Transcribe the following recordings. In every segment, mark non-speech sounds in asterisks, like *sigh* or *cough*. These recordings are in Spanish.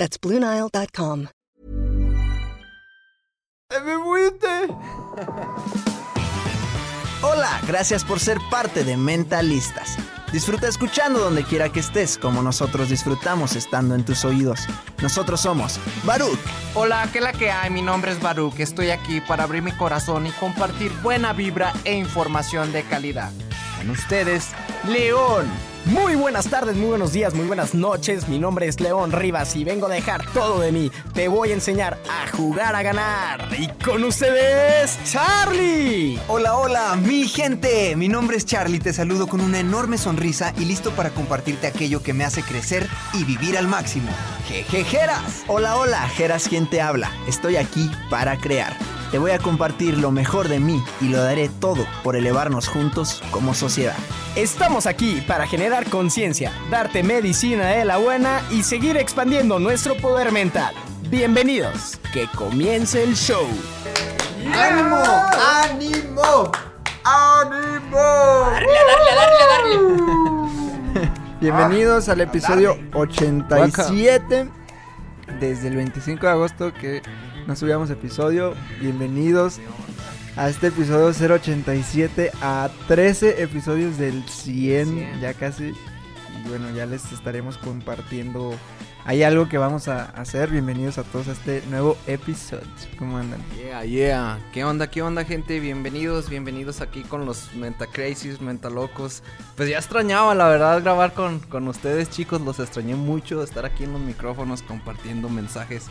That's BlueNile.com. ¡Me fuiste! Hola, gracias por ser parte de Mentalistas. Disfruta escuchando donde quiera que estés, como nosotros disfrutamos estando en tus oídos. Nosotros somos Baruch. Hola, ¿qué la que hay? Mi nombre es Baruch. Estoy aquí para abrir mi corazón y compartir buena vibra e información de calidad. Con ustedes, León. Muy buenas tardes, muy buenos días, muy buenas noches. Mi nombre es León Rivas y vengo a dejar todo de mí. Te voy a enseñar a jugar a ganar. Y con ustedes, Charlie. Hola, hola, mi gente. Mi nombre es Charlie. Te saludo con una enorme sonrisa y listo para compartirte aquello que me hace crecer y vivir al máximo. Jejejeras. Hola, hola, Jeras quien te habla. Estoy aquí para crear. Te voy a compartir lo mejor de mí y lo daré todo por elevarnos juntos como sociedad. Estamos aquí para generar conciencia, darte medicina de la buena y seguir expandiendo nuestro poder mental. Bienvenidos, que comience el show. ¡Ánimo! ¡Ánimo! ¡Ánimo! Darle, darle, darle, darle. *laughs* Bienvenidos al episodio 87 desde el 25 de agosto que no subíamos episodio. Bienvenidos a este episodio 087 a 13 episodios del 100 ya casi. Y bueno, ya les estaremos compartiendo. Hay algo que vamos a hacer. Bienvenidos a todos a este nuevo episodio. ¿Cómo andan? Yeah, yeah. ¿Qué onda, qué onda, gente? Bienvenidos, bienvenidos aquí con los Menta Crazies, Menta Locos. Pues ya extrañaba, la verdad, grabar con, con ustedes, chicos. Los extrañé mucho, estar aquí en los micrófonos compartiendo mensajes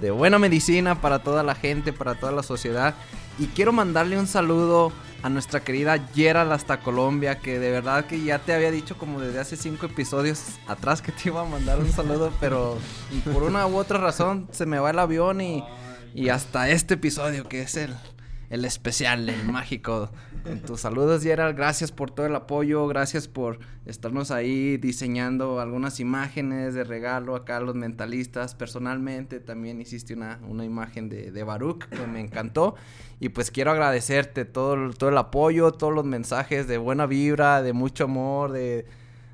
de buena medicina para toda la gente, para toda la sociedad. Y quiero mandarle un saludo a nuestra querida Gerald hasta Colombia, que de verdad que ya te había dicho como desde hace cinco episodios atrás que te iba a mandar un saludo, pero por una u otra razón se me va el avión y, y hasta este episodio que es el, el especial, el *laughs* mágico. En tus saludos, Gerald. Gracias por todo el apoyo. Gracias por estarnos ahí diseñando algunas imágenes de regalo acá a los mentalistas. Personalmente también hiciste una, una imagen de, de Baruch que me encantó. Y pues quiero agradecerte todo, todo el apoyo, todos los mensajes de buena vibra, de mucho amor, de,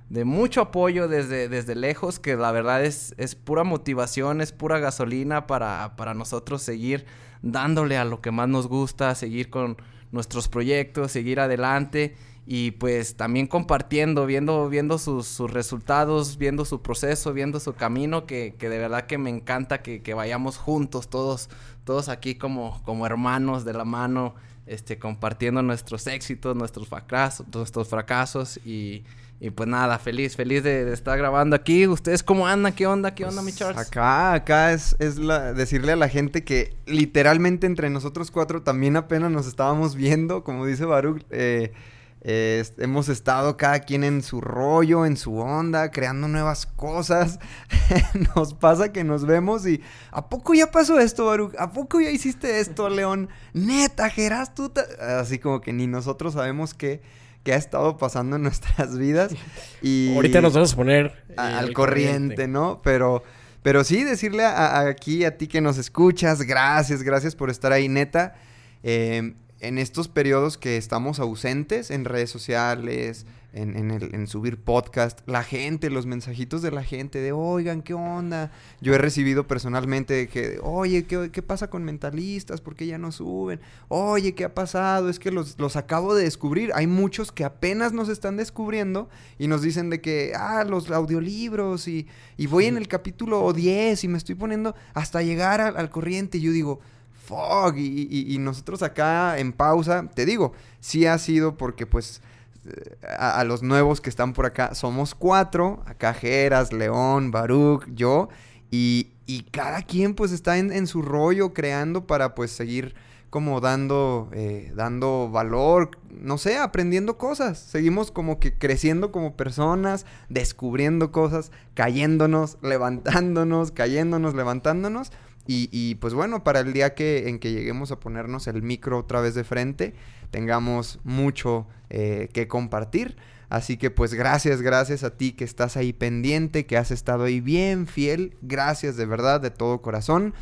de mucho apoyo desde, desde lejos, que la verdad es, es pura motivación, es pura gasolina para, para nosotros seguir dándole a lo que más nos gusta, seguir con nuestros proyectos, seguir adelante y pues también compartiendo, viendo, viendo sus, sus resultados, viendo su proceso, viendo su camino, que, que de verdad que me encanta que, que vayamos juntos todos, todos aquí como, como hermanos de la mano, este, compartiendo nuestros éxitos, nuestros fracasos, nuestros fracasos y, y pues nada, feliz, feliz de, de estar grabando aquí. ¿Ustedes cómo andan? ¿Qué onda? ¿Qué onda, mi Charles? Pues Acá, acá es, es la, decirle a la gente que literalmente entre nosotros cuatro también apenas nos estábamos viendo, como dice Baruch, eh, eh, hemos estado cada quien en su rollo, en su onda, creando nuevas cosas. *laughs* nos pasa que nos vemos y ¿a poco ya pasó esto, Baruch? ¿A poco ya hiciste esto, León? Neta, Geras, tú ta-?" Así como que ni nosotros sabemos qué, qué ha estado pasando en nuestras vidas. *laughs* Y Ahorita nos vamos a poner eh, al corriente, ¿no? Pero, pero sí, decirle a- a- aquí a ti que nos escuchas, gracias, gracias por estar ahí, neta. Eh, en estos periodos que estamos ausentes en redes sociales, en, en el- en subir podcast, la gente, los mensajitos de la gente de, oigan, ¿qué onda? Yo he recibido personalmente de que, oye, ¿qué, qué pasa con mentalistas? ¿Por qué ya no suben? Oye, ¿qué ha pasado? Es que los, los acabo de descubrir. Hay muchos que apenas nos están descubriendo y nos dicen de que, ah, los audiolibros y, y voy en el capítulo 10 y me estoy poniendo hasta llegar al, al corriente. Y yo digo, fuck. Y, y- y nosotros acá en pausa, te digo, sí ha sido porque pues a, los nuevos que están por acá, somos cuatro, acá Jeras, León, Baruch, yo, y, y cada quien pues está en, en su rollo creando para pues seguir como dando, eh, dando valor, no sé, aprendiendo cosas. Seguimos como que creciendo como personas, descubriendo cosas, cayéndonos, levantándonos, cayéndonos, levantándonos. Y, pues bueno, para el día que en que lleguemos a ponernos el micro otra vez de frente, tengamos mucho eh, que compartir. Así que pues gracias, gracias a ti que estás ahí pendiente, que has estado ahí bien fiel. Gracias de verdad, de todo corazón.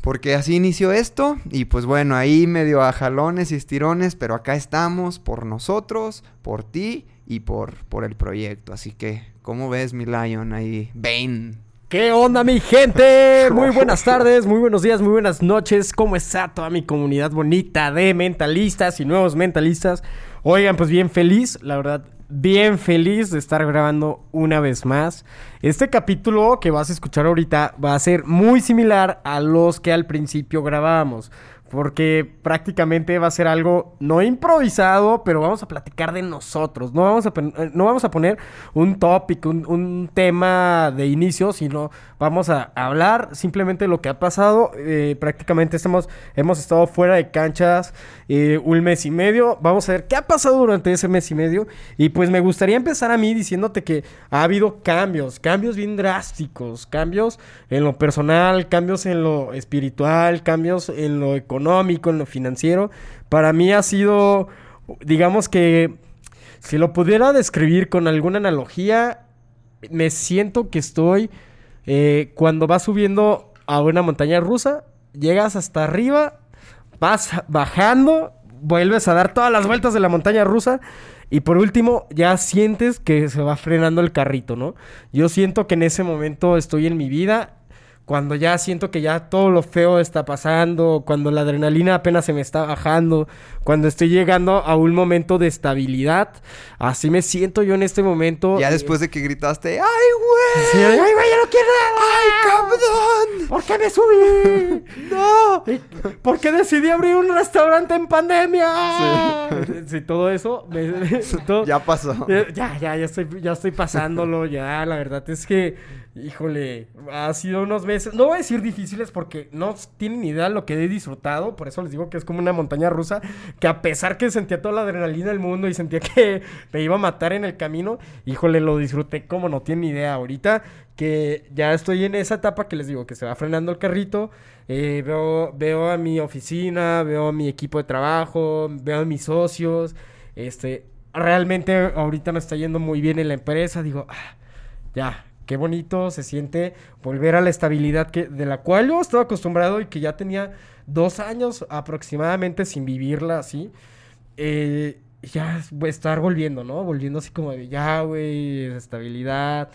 Porque así inició esto y pues bueno, ahí medio a jalones y estirones, pero acá estamos por nosotros, por ti y por, por el proyecto. Así que, ¿cómo ves mi Lion ahí? Bane. ¿Qué onda mi gente? Muy *laughs* buenas tardes, muy buenos días, muy buenas noches. ¿Cómo está toda mi comunidad bonita de mentalistas y nuevos mentalistas? Oigan, pues bien feliz, la verdad, bien feliz de estar grabando una vez más. Este capítulo que vas a escuchar ahorita va a ser muy similar a los que al principio grabábamos. Porque prácticamente va a ser algo no improvisado, pero vamos a platicar de nosotros. No vamos a, eh, no vamos a poner un topic, un, un tema de inicio, sino vamos a hablar simplemente lo que ha pasado. Eh, prácticamente estamos, hemos estado fuera de canchas eh, un mes y medio. Vamos a ver qué ha pasado durante ese mes y medio. Y pues me gustaría empezar a mí diciéndote que ha habido cambios, cambios bien drásticos, cambios en lo personal, cambios en lo espiritual, cambios en lo económico económico, en lo financiero, para mí ha sido, digamos que, si lo pudiera describir con alguna analogía, me siento que estoy eh, cuando vas subiendo a una montaña rusa, llegas hasta arriba, vas bajando, vuelves a dar todas las vueltas de la montaña rusa y por último ya sientes que se va frenando el carrito, ¿no? Yo siento que en ese momento estoy en mi vida cuando ya siento que ya todo lo feo está pasando, cuando la adrenalina apenas se me está bajando, cuando estoy llegando a un momento de estabilidad, así me siento yo en este momento. Ya después de que gritaste, ¡ay, güey! ¡Ay, güey, ya no quiero nada! ¡Ay, cabrón! ¿Por qué me subí? *laughs* ¡No! ¿Por qué decidí abrir un restaurante en pandemia? Sí, *laughs* todo eso. *laughs* ya pasó. Ya, ya, ya estoy, ya estoy pasándolo, ya, la verdad es que Híjole, ha sido unos meses, no voy a decir difíciles porque no tienen idea de lo que he disfrutado, por eso les digo que es como una montaña rusa, que a pesar que sentía toda la adrenalina del mundo y sentía que *laughs* me iba a matar en el camino, híjole, lo disfruté como no tienen idea. Ahorita que ya estoy en esa etapa que les digo que se va frenando el carrito, eh, veo, veo a mi oficina, veo a mi equipo de trabajo, veo a mis socios, este, realmente ahorita me está yendo muy bien en la empresa, digo, ah, ya Qué bonito se siente volver a la estabilidad que, de la cual yo estaba acostumbrado y que ya tenía dos años aproximadamente sin vivirla así. Eh, ya estar volviendo, ¿no? Volviendo así como de ya, güey, estabilidad,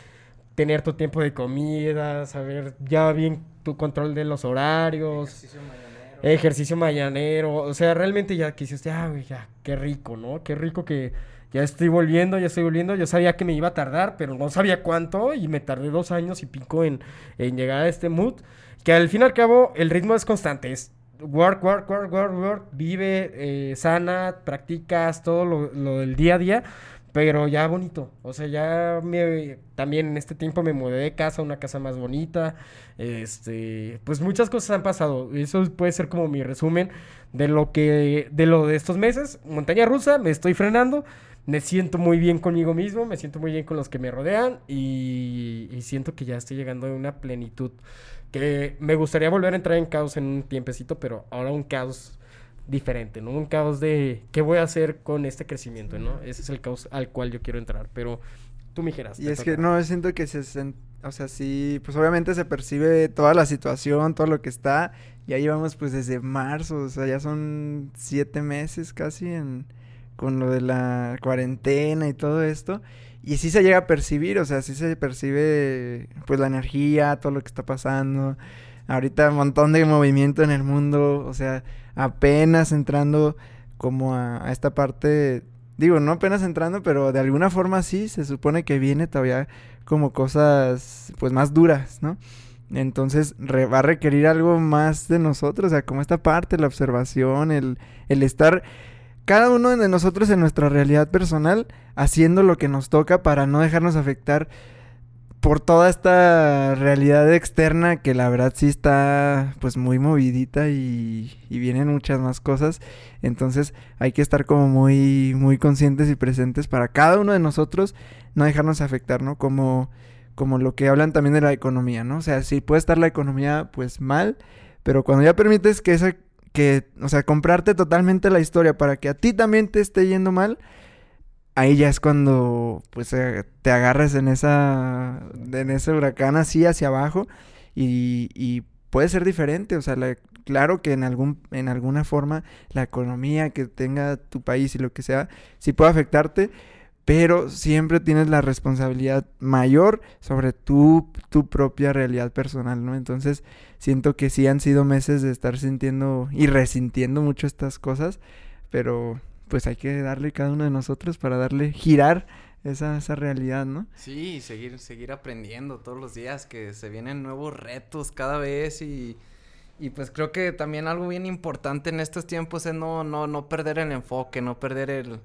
tener tu tiempo de comida, saber ya bien tu control de los horarios. Ejercicio mañanero. Ejercicio mañanero. O sea, realmente ya quisiste, ah, güey, ya, qué rico, ¿no? Qué rico que ya estoy volviendo, ya estoy volviendo. Yo sabía que me iba a tardar, pero no sabía cuánto y me tardé dos años y pico en, llegar a este mood. Que al fin y al cabo el ritmo es constante, es work, work, work, work, work, vive, eh, sana, practicas todo lo, lo, del día a día, pero ya bonito. O sea, ya me, también en este tiempo me mudé de casa, una casa más bonita. Este, pues muchas cosas han pasado. Eso puede ser como mi resumen de lo que, de lo de estos meses. Montaña rusa, me estoy frenando me siento muy bien conmigo mismo, me siento muy bien con los que me rodean y, siento que ya estoy llegando a una plenitud que me gustaría volver a entrar en caos en un tiempecito, pero ahora un caos diferente, ¿no? Un caos de qué voy a hacer con este crecimiento, ¿no? Ese es el caos al cual yo quiero entrar, pero tú me dijeras. Y es que no, siento que se, o sea, sí, pues obviamente se percibe toda la situación, todo lo que está, y ahí vamos pues desde marzo, o sea, ya son siete meses casi en con lo de la cuarentena y todo esto. Y sí se llega a percibir, o sea, sí se percibe pues la energía, todo lo que está pasando. Ahorita un montón de movimiento en el mundo, o sea, apenas entrando como a, esta parte, digo, no apenas entrando, pero de alguna forma sí, se supone que viene todavía como cosas pues más duras, ¿no? Entonces va a requerir algo más de nosotros, o sea, como esta parte, la observación, el, el estar cada uno de nosotros en nuestra realidad personal haciendo lo que nos toca para no dejarnos afectar por toda esta realidad externa que la verdad sí está pues muy movidita y, vienen muchas más cosas. Entonces hay que estar como muy, muy conscientes y presentes para cada uno de nosotros no dejarnos afectar, ¿no? Como, como lo que hablan también de la economía, ¿no? O sea, sí puede estar la economía pues mal, pero cuando ya permites que esa, que, o sea, comprarte totalmente la historia para que a ti también te esté yendo mal, ahí ya es cuando pues eh, te agarras en esa, en ese huracán así hacia abajo y, puede ser diferente, o sea, la- claro que en algún, en alguna forma la economía que tenga tu país y lo que sea, sí puede afectarte, pero siempre tienes la responsabilidad mayor sobre tu, tu propia realidad personal, ¿no? Entonces, siento que sí han sido meses de estar sintiendo y resintiendo mucho estas cosas, pero pues hay que darle cada uno de nosotros para darle, girar esa, esa realidad, ¿no? Sí, seguir, seguir aprendiendo todos los días, que se vienen nuevos retos cada vez y, y pues creo que también algo bien importante en estos tiempos es no, no, no perder el enfoque, no perder el,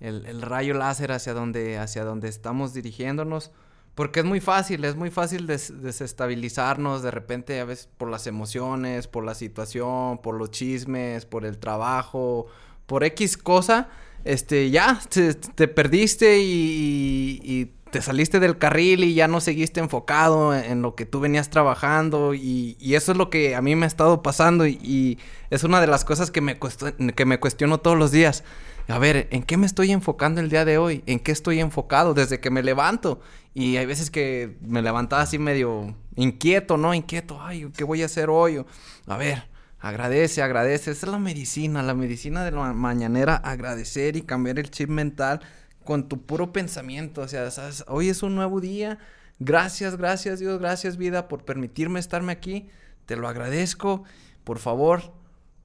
el, rayo láser hacia donde, hacia donde estamos dirigiéndonos. Porque es muy fácil, es muy fácil des- desestabilizarnos de repente a veces por las emociones, por la situación, por los chismes, por el trabajo, por X cosa, este, ya te, te perdiste y, te saliste del carril y ya no seguiste enfocado en, en lo que tú venías trabajando y, eso es lo que a mí me ha estado pasando y, y es una de las cosas que me, que me cuestiono todos los días. A ver, ¿en qué me estoy enfocando el día de hoy? ¿En qué estoy enfocado desde que me levanto? Y hay veces que me levantaba así medio inquieto, ¿no? Inquieto, ay, ¿qué voy a hacer hoy? A ver, agradece, agradece. Esa es la medicina, la medicina de la mañanera, agradecer y cambiar el chip mental con tu puro pensamiento. O sea, ¿sabes? hoy es un nuevo día. Gracias, gracias Dios, gracias vida por permitirme estarme aquí. Te lo agradezco. Por favor,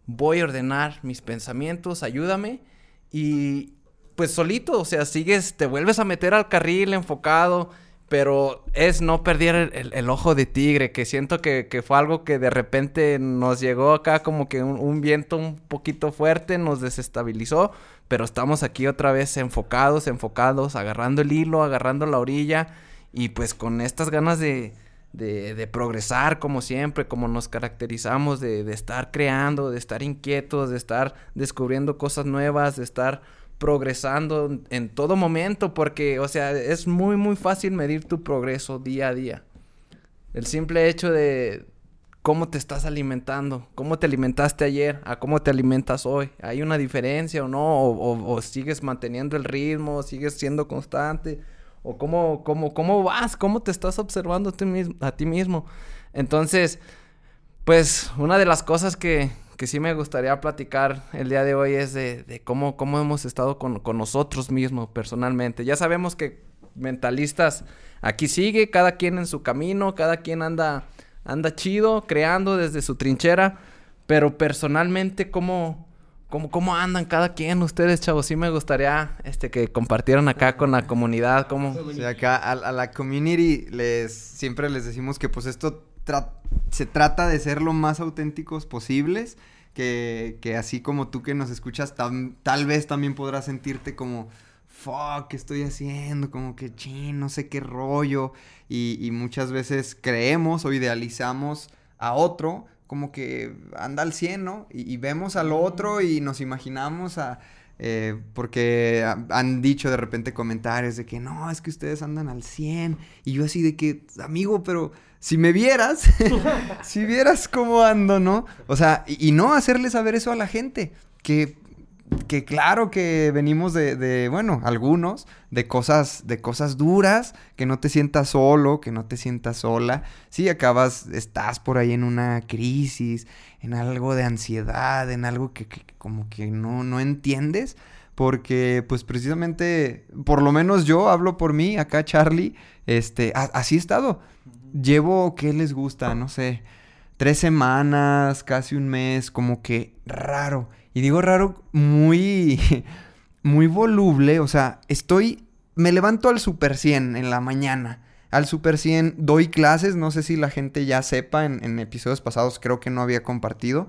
voy a ordenar mis pensamientos, ayúdame. Y pues solito, o sea, sigues, te vuelves a meter al carril enfocado, pero es no perder el, ojo de tigre, que siento que, que fue algo que de repente nos llegó acá como que un viento un poquito fuerte, nos desestabilizó, pero estamos aquí otra vez enfocados, enfocados, agarrando el hilo, agarrando la orilla y pues con estas ganas de, de, de progresar como siempre, como nos caracterizamos, de, estar creando, de estar inquietos, de estar descubriendo cosas nuevas, de estar progresando en- todo momento, porque, o sea, es muy, muy fácil medir tu progreso día a día. El simple hecho de cómo te estás alimentando, cómo te alimentaste ayer, a cómo te alimentas hoy. ¿Hay una diferencia o no? ¿O, o- o sigues manteniendo el ritmo, sigues siendo constante? ¿O cómo, cómo, cómo vas? ¿Cómo te estás observando a ti mismo? Entonces, pues una de las cosas que, que sí me gustaría platicar el día de hoy es de, de cómo, cómo hemos estado con, con nosotros mismos personalmente. Ya sabemos que mentalistas aquí sigue, cada quien en su camino, cada quien anda, anda chido, creando desde su trinchera, pero personalmente cómo, cómo, cómo andan cada quien ustedes, chavos. Sí me gustaría este, que compartieran acá con la comunidad, cómo... Acá a, a la community les siempre les decimos que pues esto se trata de ser lo más auténticos posibles. Que, que así como tú que nos escuchas, tam- tal vez también podrás sentirte como, fuck, ¿qué estoy haciendo? Como que, chin, no sé qué rollo. Y, y muchas veces creemos o idealizamos a otro como que anda al 100, ¿no? Y, y vemos al otro y nos imaginamos a... eh, porque ha- han dicho de repente comentarios de que no, es que ustedes andan al 100. Y yo así de que, amigo, pero si me vieras, *laughs* si vieras cómo ando, ¿no? O sea, y, y no hacerle saber eso a la gente. Que, que claro que venimos de, de, bueno, algunos, de cosas, de cosas duras, que no te sientas solo, que no te sientas sola. Sí, acabas, estás por ahí en una crisis, en algo de ansiedad, en algo que, que como que no, no entiendes. Porque, pues, precisamente, por lo menos yo hablo por mí, acá Charlie, este, a- así he estado. Llevo, ¿qué les gusta? No sé, tres semanas, casi un mes, como que raro. Y digo raro, muy, *laughs* muy voluble. O sea, estoy, me levanto al super 100 en la mañana. Al super 100 doy clases, no sé si la gente ya sepa, en, episodios pasados creo que no había compartido.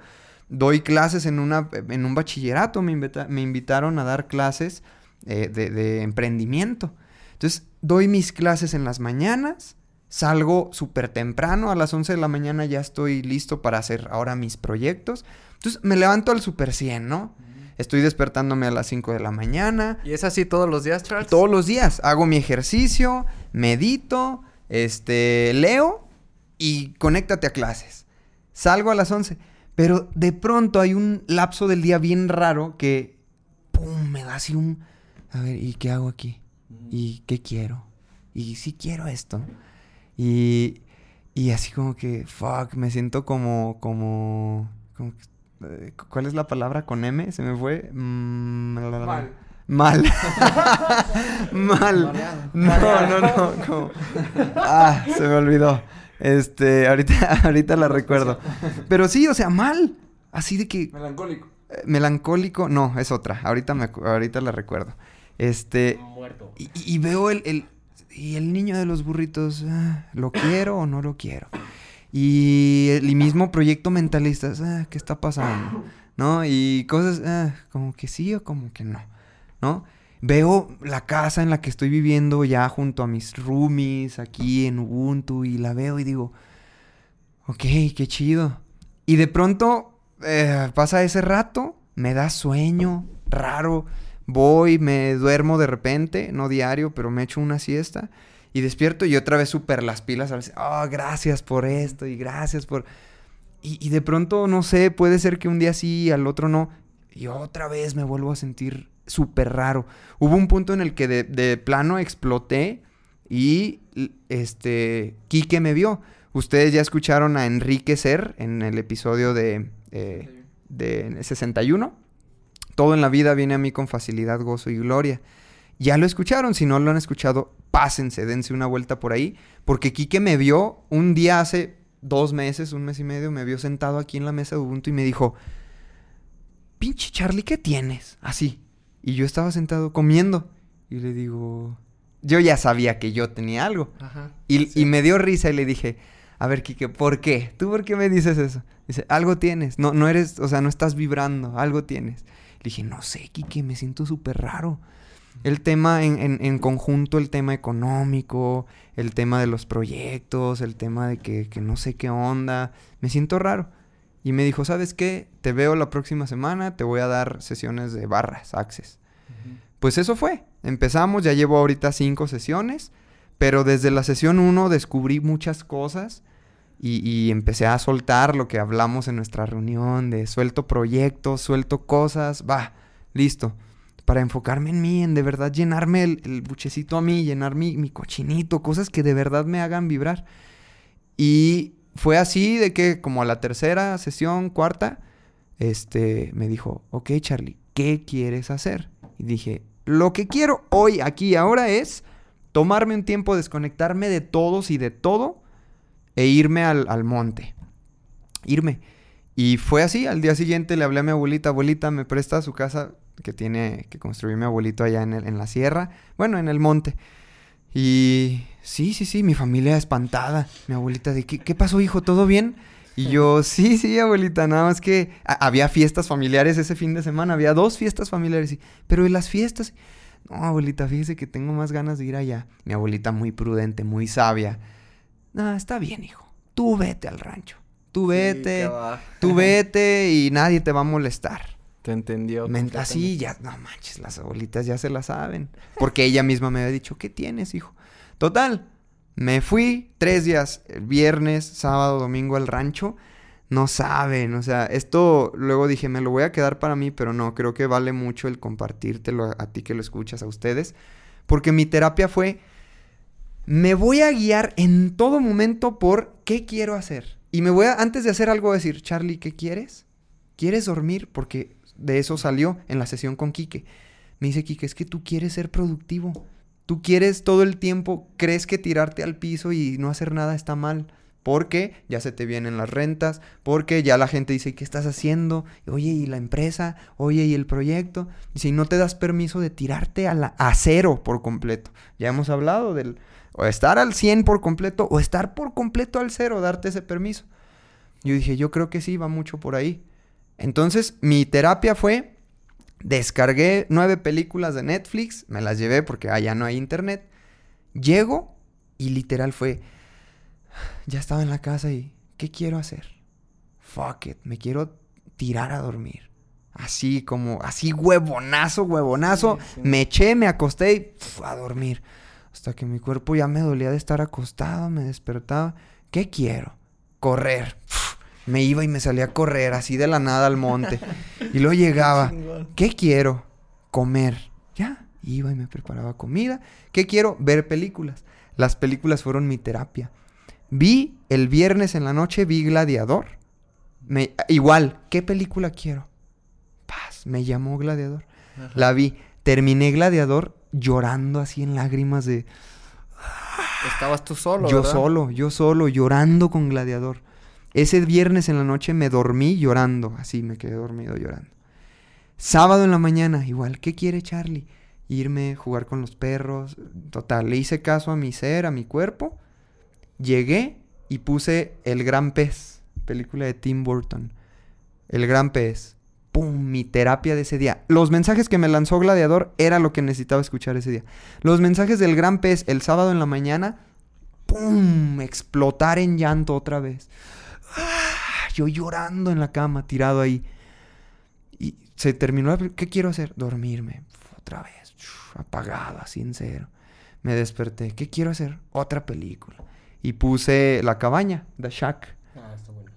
Doy clases en, una, en un bachillerato, me, me invitaron a dar clases eh, de, de emprendimiento. Entonces, doy mis clases en las mañanas, salgo súper temprano, a las 11 de la mañana ya estoy listo para hacer ahora mis proyectos. Entonces, me levanto al super 100, ¿no? Estoy despertándome a las 5 de la mañana. ¿Y es así todos los días, Charles? Todos los días hago mi ejercicio, medito, este, leo y conéctate a clases. Salgo a las 11. Pero de pronto hay un lapso del día bien raro que, ¡pum!, me da así un... A ver, ¿y qué hago aquí? ¿Y qué quiero? ¿Y si quiero esto? Y, y así como que, fuck, me siento como, como, ¿Cuál es la palabra con M? Se me fue. Mm. Mal. Mal. *laughs* Mal. No, no, no. como- Ah, se me olvidó. Este, ahorita, *laughs* ahorita la recuerdo. Pero sí, o sea, mal. Así de que Melancólico. eh, melancólico, no, es otra. Ahorita me ahorita la recuerdo. Este, Muerto. y, y veo el, el- y el niño de los burritos, ah, ¿lo quiero o no lo quiero? Y el mismo proyecto mentalistas, ah, ¿qué está pasando? ¿No? Y cosas, ah, como que sí o como que no, ¿no? Veo la casa en la que estoy viviendo ya junto a mis roomies aquí en Ubuntu y la veo y digo, ok, qué chido. Y de pronto eh, pasa ese rato, me da sueño, raro. Voy, me duermo de repente, no diario, pero me echo una siesta. Y despierto y otra vez súper las pilas. A veces, oh, gracias por esto y gracias por... Y, y de pronto, no sé, puede ser que un día sí, al otro no. Y otra vez me vuelvo a sentir súper raro. Hubo un punto en el que de, de plano exploté y este Quique me vio. Ustedes ya escucharon a Enrique Ser en el episodio de, eh, de 61. Todo en la vida viene a mí con facilidad, gozo y gloria. Ya lo escucharon, si no lo han escuchado, pásense, dense una vuelta por ahí. Porque Quique me vio un día hace dos meses, un mes y medio, me vio sentado aquí en la mesa de Ubuntu y me dijo, pinche Charlie, ¿qué tienes? Así. Y yo estaba sentado comiendo. Y le digo, yo ya sabía que yo tenía algo. Ajá. Y, y me dio risa y le dije, a ver, Kike, ¿por qué? ¿Tú por qué me dices eso? Dice, algo tienes. No, no eres, o sea, no estás vibrando, algo tienes. Le dije, no sé, Kike, me siento súper raro. El tema en, en- en conjunto, el tema económico, el tema de los proyectos, el tema de que, que no sé qué onda, me siento raro. Y me dijo, ¿sabes qué? Te veo la próxima semana, te voy a dar sesiones de barras, access. Pues eso fue. Empezamos, ya llevo ahorita cinco sesiones, pero desde la sesión 1 descubrí muchas cosas y, y empecé a soltar lo que hablamos en nuestra reunión de suelto proyectos, suelto cosas, va, listo. Para enfocarme en mí, en de verdad llenarme el, buchecito a mí, llenar mi, cochinito, cosas que de verdad me hagan vibrar. Y fue así de que como a la tercera sesión, cuarta, este, me dijo, ok Charlie, ¿qué quieres hacer? Y dije, lo que quiero hoy, aquí ahora es tomarme un tiempo, desconectarme de todos y de todo e irme al, al monte. Irme. Y fue así, al día siguiente le hablé a mi abuelita, abuelita, me presta su casa que tiene que construir mi abuelito allá en, el- en la sierra, bueno, en el monte. Y sí, sí, sí, mi familia espantada. Mi abuelita de, ¿qué, qué pasó, hijo? ¿Todo bien? Y yo, sí, sí, abuelita, nada más que había fiestas familiares ese fin de semana, había dos fiestas familiares, y, pero ¿y las fiestas? No, abuelita, fíjese que tengo más ganas de ir allá. Mi abuelita muy prudente, muy sabia. No, está bien, hijo. Tú vete al rancho. Tú vete, tú vete y nadie te va a molestar. Te entendió. Así ya, no manches, las abuelitas ya se la saben. Porque ella misma me había dicho, ¿qué tienes, hijo? Total, me fui tres días, el viernes, sábado, domingo al rancho. No saben, o sea, esto luego dije, me lo voy a quedar para mí, pero no, creo que vale mucho el compartírtelo a, a ti que lo escuchas, a ustedes. Porque mi terapia fue, me voy a guiar en todo momento por qué quiero hacer. Y me voy a, antes de hacer algo, decir, Charlie, ¿qué quieres? ¿Quieres dormir? Porque de eso salió en la sesión con Quique. Me dice Quique, es que tú quieres ser productivo. Tú quieres todo el tiempo, crees que tirarte al piso y no hacer nada está mal. Porque ya se te vienen las rentas, porque ya la gente dice, ¿qué estás haciendo? Oye, ¿y la empresa? Oye, ¿y el proyecto? Y si no te das permiso de tirarte a, la, cero por completo. Ya hemos hablado del o estar al 100 por completo o estar por completo al cero, darte ese permiso. Yo dije, yo creo que sí, va mucho por ahí. Entonces, mi terapia fue, descargué nueve películas de Netflix, me las llevé porque allá no hay internet. Llego y literal fue, ya estaba en la casa y, ¿qué quiero hacer? Fuck it, me quiero tirar a dormir. Así como, así huevonazo, huevonazo. Me eché, me acosté y pf, a dormir. hasta que mi cuerpo ya me dolía de estar acostado, me despertaba. ¿Qué quiero? Correr. Me iba y me salía a correr así de la nada al monte. Y luego llegaba. *laughs* ¿Qué quiero? Comer. Ya, iba y me preparaba comida. ¿Qué quiero? Ver películas. Las películas fueron mi terapia. Vi el viernes en la noche, vi Gladiador. Me, igual, ¿qué película quiero? Paz, me llamó Gladiador. La vi. Terminé Gladiador llorando así en lágrimas de... Estabas tú solo, yo ¿verdad? solo, yo solo, llorando con Gladiador. Ese viernes en la noche me dormí llorando, así me quedé dormido llorando. Sábado en la mañana, igual, ¿qué quiere Charlie? Irme, jugar con los perros. Total, le hice caso a mi ser, a mi cuerpo. Llegué y puse El Gran Pez, película de Tim Burton. El Gran Pez. ¡Pum! Mi terapia de ese día. Los mensajes que me lanzó Gladiador era lo que necesitaba escuchar ese día. Los mensajes del Gran Pez el sábado en la mañana. ¡Pum! Explotar en llanto otra vez. ¡Ah! Yo llorando en la cama, tirado ahí. Y se terminó. ¿Qué quiero hacer? Dormirme. Otra vez. Uf, Apagado, así en cero. Me desperté. ¿Qué quiero hacer? Otra película. Y puse La Cabaña, The Shack. Ah, está bueno.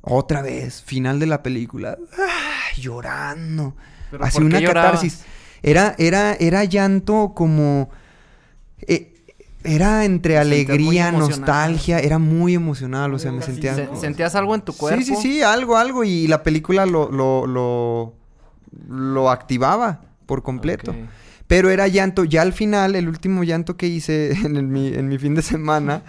Otra vez, final de la película. ¡Ah! llorando. ¿Pero Así por qué una llorabas? catarsis. Era, era, era llanto como. eh, era entre alegría, nostalgia. Era muy emocional. O sea, me sentía. Se- ¿Sentías algo en tu cuerpo? Sí, sí, sí, algo, algo. Y la película lo, lo, lo, lo activaba por completo. Pero era llanto. Ya al final, el último llanto que hice *laughs* en, el- mi, en mi fin de semana,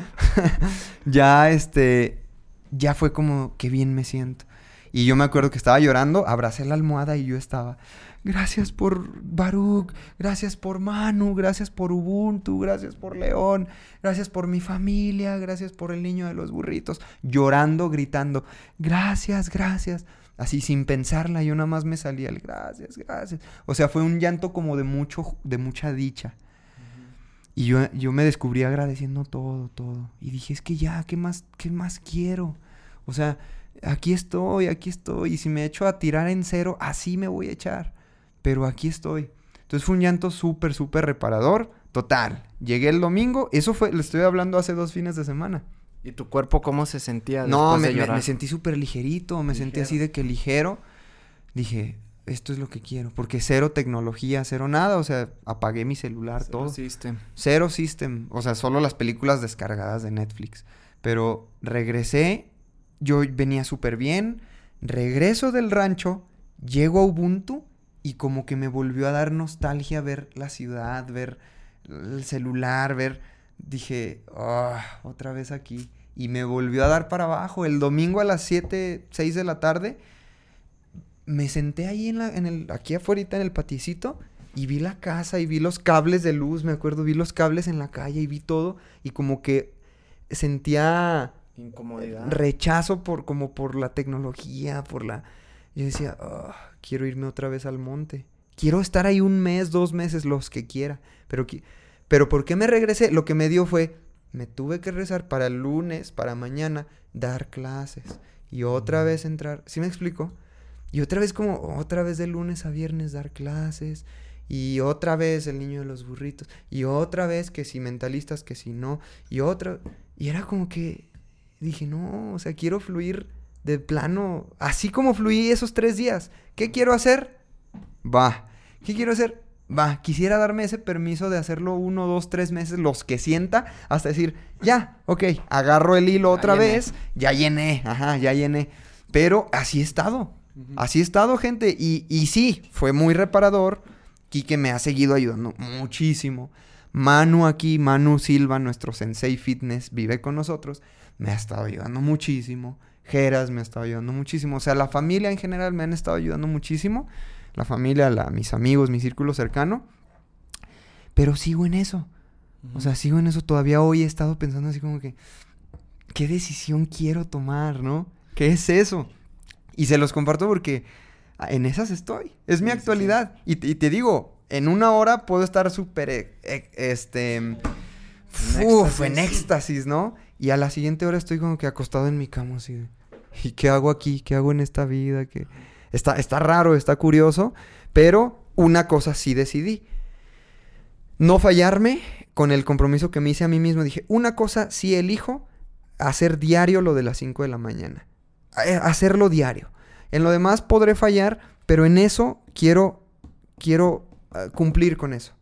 *laughs* ya este, ya fue como, qué bien me siento. Y yo me acuerdo que estaba llorando, abracé la almohada y yo estaba, gracias por Baruch, gracias por Manu, gracias por Ubuntu, gracias por León, gracias por mi familia, gracias por el niño de los burritos. Llorando, gritando, gracias, gracias. Así sin pensarla, yo nada más me salía el gracias, gracias. O sea, fue un llanto como de mucho, de mucha dicha. Y yo, yo me descubrí agradeciendo todo, todo. Y dije, es que ya, ¿qué más, qué más quiero? O sea, aquí estoy, aquí estoy. Y si me echo a tirar en cero, así me voy a echar. Pero aquí estoy. Entonces fue un llanto súper, súper reparador. Total. Llegué el domingo. Eso fue, le estoy hablando hace dos fines de semana. ¿Y tu cuerpo cómo se sentía No, me, de me- llorar? me sentí súper ligerito, me sentí así de que ligero. Dije, esto es lo que quiero, porque cero tecnología, cero nada, o sea, apagué mi celular, todo. System. Cero system, o sea, solo las películas descargadas de Netflix. Pero regresé, yo venía súper bien, regreso del rancho, llego a Ubuntu y como que me volvió a dar nostalgia ver la ciudad, ver el celular, ver... Dije, "Ah, otra vez aquí. Y me volvió a dar para abajo. El domingo a las 7, 6 de la tarde, me senté ahí en la, en el, aquí afuera en el paticito y vi la casa y vi los cables de luz, me acuerdo, vi los cables en la calle y vi todo y como que sentía Incomodidad. rechazo por como por la tecnología, por la yo decía, "Ah, quiero irme otra vez al monte. Quiero estar ahí un mes, dos meses, los que quiera, pero pero ¿por qué me regresé? Lo que me dio fue me tuve que rezar para el lunes, para mañana dar clases y otra vez entrar, ¿sí me explico? Y otra vez como otra vez de lunes a viernes dar clases y otra vez el niño de los burritos y otra vez que si mentalistas que si no y otra y era como que dije, no, o sea, quiero fluir de plano, así como fluí esos tres días. ¿Qué quiero hacer? Va. ¿Qué quiero hacer? Va. Quisiera darme ese permiso de hacerlo uno, dos, tres meses, los que sienta, hasta decir, ya, ok, agarro el hilo Ya otra llené. vez, ya llené, ajá, ya llené. Pero así he estado. Así he estado, gente. Y, y sí, fue muy reparador. Quique me ha seguido ayudando muchísimo. Manu aquí, Manu Silva, nuestro sensei fitness, vive con nosotros. Me ha estado ayudando muchísimo. Geras me ha estado ayudando muchísimo. O sea, la familia en general me han estado ayudando muchísimo. La familia, la- mis amigos, mi círculo cercano. Pero sigo en eso. O sea, sigo en eso. Todavía hoy he estado pensando así como que, ¿qué decisión quiero tomar, no? ¿Qué es eso? Y se los comparto porque ah, en esas estoy. Es mi actualidad. Y, te- y te digo, en una hora puedo estar súper, eh, eh, este, uf, en éxtasis, ¿no? Y a la siguiente hora estoy como que acostado en mi cama así de, ¿y qué hago aquí? ¿Qué hago en esta vida? ¿Qué? Está, está raro, está curioso, pero una cosa sí decidí. No fallarme con el compromiso que me hice a mí mismo, dije, una cosa sí elijo, hacer diario lo de las 5 de la mañana. Eh, Hacerlo diario. En lo demás podré fallar, pero en eso quiero, quiero ah, cumplir con eso.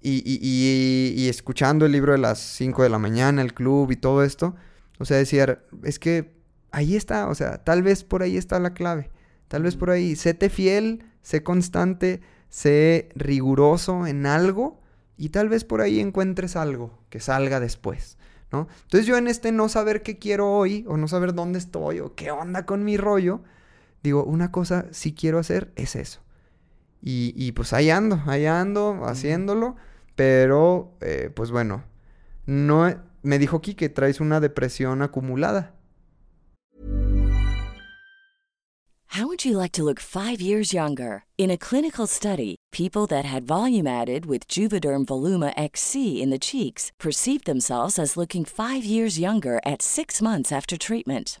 Y, y- y- y escuchando el libro de las 5 de la mañana, el club y todo esto, o sea, decía, es que ahí está, o sea, tal vez por ahí está la clave. Tal vez por ahí, séte fiel, sé constante, sé riguroso en algo y tal vez por ahí encuentres algo que salga después, ¿no? Entonces yo en este no saber qué quiero hoy o no saber dónde estoy o qué onda con mi rollo, digo, una cosa sí quiero hacer es eso. Y, y pues ahí ando, ahí ando haciéndolo, pero eh, pues bueno, no me dijo aquí que traes una depresión acumulada. How would you like to look five years younger? In a clinical study, people that had volume added with Juvederm Voluma XC in the cheeks perceived themselves as looking five years younger at six months after treatment.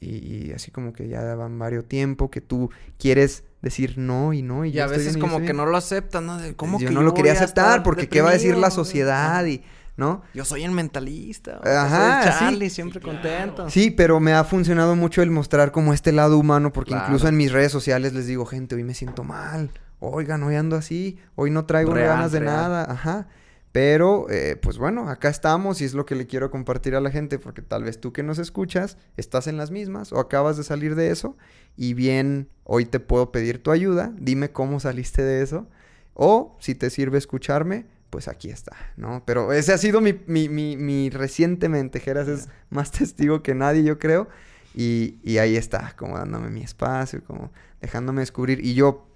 Y, y así como que ya van varios tiempo que tú quieres decir no y no y Y a estoy veces bien, como que bien. no lo aceptan, ¿no? De, ¿Cómo yo que no lo quería aceptar porque qué va a decir la sociedad y no Yo soy el mentalista. o Ajá, soy sí. Charlie, siempre contento. Sí, pero me ha funcionado mucho el mostrar como este lado humano, porque Claro. incluso en mis redes sociales les digo, gente, hoy me siento mal. Oigan, hoy ando así, hoy no traigo Real, ganas de real. nada. Ajá. Pero, eh, pues bueno, acá estamos y es lo que le quiero compartir a la gente, porque tal vez tú que nos escuchas estás en las mismas o acabas de salir de eso y bien, hoy te puedo pedir tu ayuda, dime cómo saliste de eso o si te sirve escucharme, pues aquí está, ¿no? Pero ese ha sido mi, mi, mi, mi recientemente, Geras es más testigo que nadie, yo creo, y, y ahí está, como dándome mi espacio, como dejándome descubrir, y yo,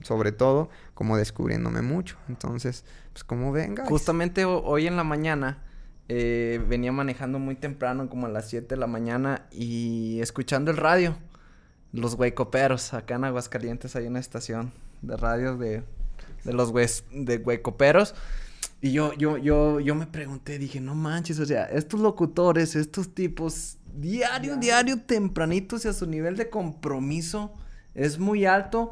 sobre todo, como descubriéndome mucho, entonces, pues como venga. Justamente ho- hoy en la mañana eh, venía manejando muy temprano, como a las 7 de la mañana, y escuchando el radio. Los huecoperos, acá en Aguascalientes hay una estación de radio de, de los hues- de huecoperos. Y yo, yo, yo, yo me pregunté, dije, no manches, o sea, estos locutores, estos tipos, diario, diario, tempranitos y a su nivel de compromiso es muy alto,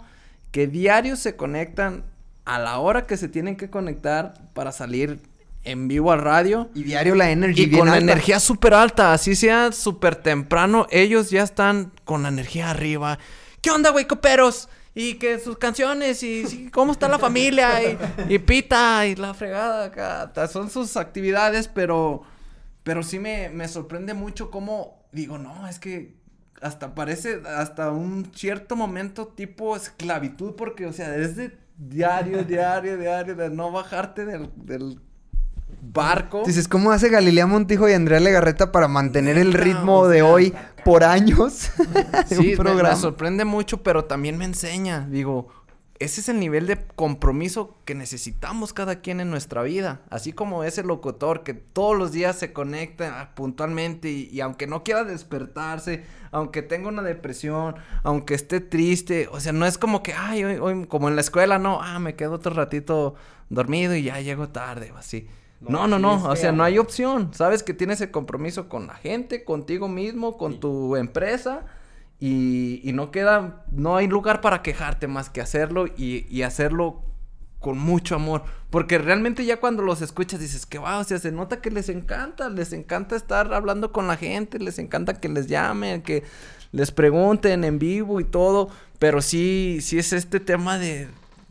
que diario se conectan a la hora que se tienen que conectar para salir en vivo al radio. Y diario la energy Y bien con la energía súper alta, así sea súper temprano, ellos ya están con la energía arriba. ¿Qué onda, güey, coperos? Y que sus canciones, y, cómo está la familia, y, y pita, y la fregada acá. Son sus actividades, pero, pero sí me, me sorprende mucho cómo, digo, no, es que hasta parece, hasta un cierto momento tipo esclavitud, porque, o sea, es de diario, *laughs* diario, diario, de no bajarte del, del barco. Dices, ¿cómo hace Galilea Montijo y Andrea Legarreta para mantener el ritmo de hoy por años? *laughs* Sí, me- sorprende mucho, pero también me enseña. Digo, ese es el nivel de compromiso que necesitamos cada quien en nuestra vida. Así como ese locutor que todos los días se conecta ah, puntualmente y, y aunque no quiera despertarse, aunque tenga una depresión, aunque esté triste, o sea, no es como que, ay, hoy, hoy, como en la escuela, no, ah, me quedo otro ratito dormido y ya llego tarde o así. No, no, no, o sea, no hay opción. Sabes que tienes el compromiso con la gente, contigo mismo, con tu empresa. Y, no queda, no hay lugar para quejarte más que hacerlo y, y hacerlo con mucho amor. Porque realmente ya cuando los escuchas dices que wow, o sea, se nota que les encanta, les encanta estar hablando con la gente, les encanta que les llamen, que les pregunten en vivo y todo. Pero sí, sí es este tema de,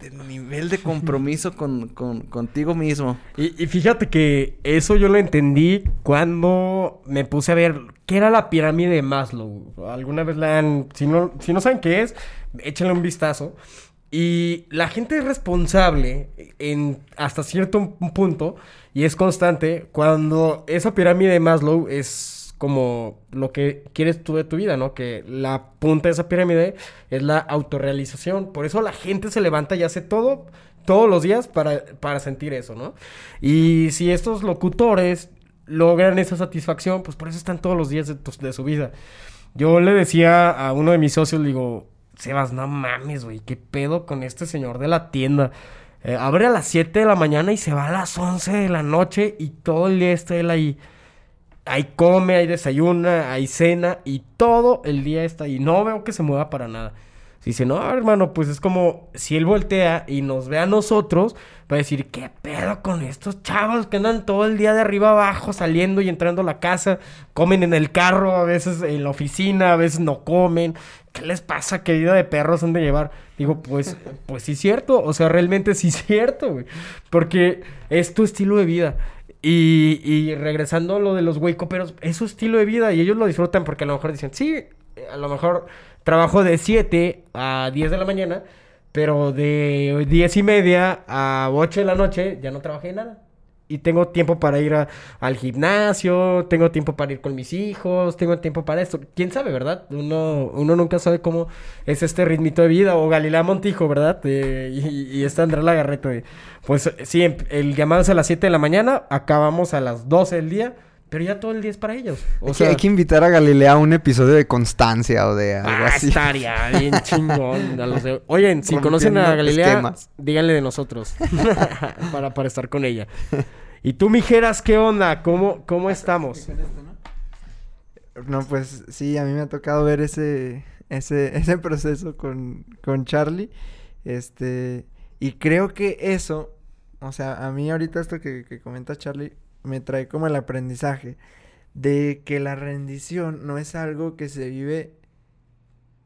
de nivel de compromiso *laughs* con, con- contigo mismo. Y, y fíjate que eso yo lo entendí cuando me puse a ver qué era la pirámide de Maslow. Alguna vez la han... Si no, si no saben qué es, échenle un vistazo. Y la gente es responsable en hasta cierto punto y es constante cuando esa pirámide de Maslow es como lo que quieres tú de tu vida, ¿no? Que la punta de esa pirámide es la autorrealización. Por eso la gente se levanta y hace todo todos los días para, para sentir eso, ¿no? Y si estos locutores logran esa satisfacción, pues por eso están todos los días de, su vida. Yo le decía a uno de mis socios, le digo, Sebas, no mames, güey, ¿qué pedo con este señor de la tienda? Eh, abre a las 7 de la mañana y se va a las 11 de la noche y todo el día está él ahí. Ahí come, ahí desayuna, hay cena y todo el día está ahí. No veo que se mueva para nada. Dice, no, hermano, pues es como si él voltea y nos ve a nosotros, va a decir, ¿qué pedo con estos chavos que andan todo el día de arriba abajo, saliendo y entrando a la casa? Comen en el carro, a veces en la oficina, a veces no comen. ¿Qué les pasa? ¿Qué vida de perros han de llevar? Digo, pues, pues sí es cierto. O sea, realmente sí es cierto, güey. Porque es tu estilo de vida. Y, y regresando a lo de los pero es su estilo de vida y ellos lo disfrutan porque a lo mejor dicen, sí, a lo mejor trabajo de 7 a 10 de la mañana, pero de 10 y media a 8 de la noche ya no trabajé nada. Y tengo tiempo para ir a- al gimnasio, tengo tiempo para ir con mis hijos, tengo tiempo para esto. ¿Quién sabe, verdad? Uno, uno nunca sabe cómo es este ritmito de vida. O Galilea Montijo, ¿verdad? Eh, y, y está Andrés Lagarreto. de, Pues eh, sí, em- el llamado es a las 7 de la mañana, acabamos a las 12 del día, pero ya todo el día es para ellos. O Hay que- sea, hay que invitar a Galilea a un episodio de Constancia o de algo Ah, así. estaría bien *laughs* chingón. a los de- Oigan, si conocen a Galilea, esquemas. díganle de nosotros. *laughs* para, para estar con ella. *laughs* Y tú, Mijeras, ¿qué onda? ¿Cómo, cómo estamos? No, pues sí, a mí me ha tocado ver ese, ese, *laughs* ese proceso con, con Charlie. Este, y creo que eso, o sea, a mí ahorita esto que, que comenta Charlie me trae como el aprendizaje de que la rendición no es algo que se vive,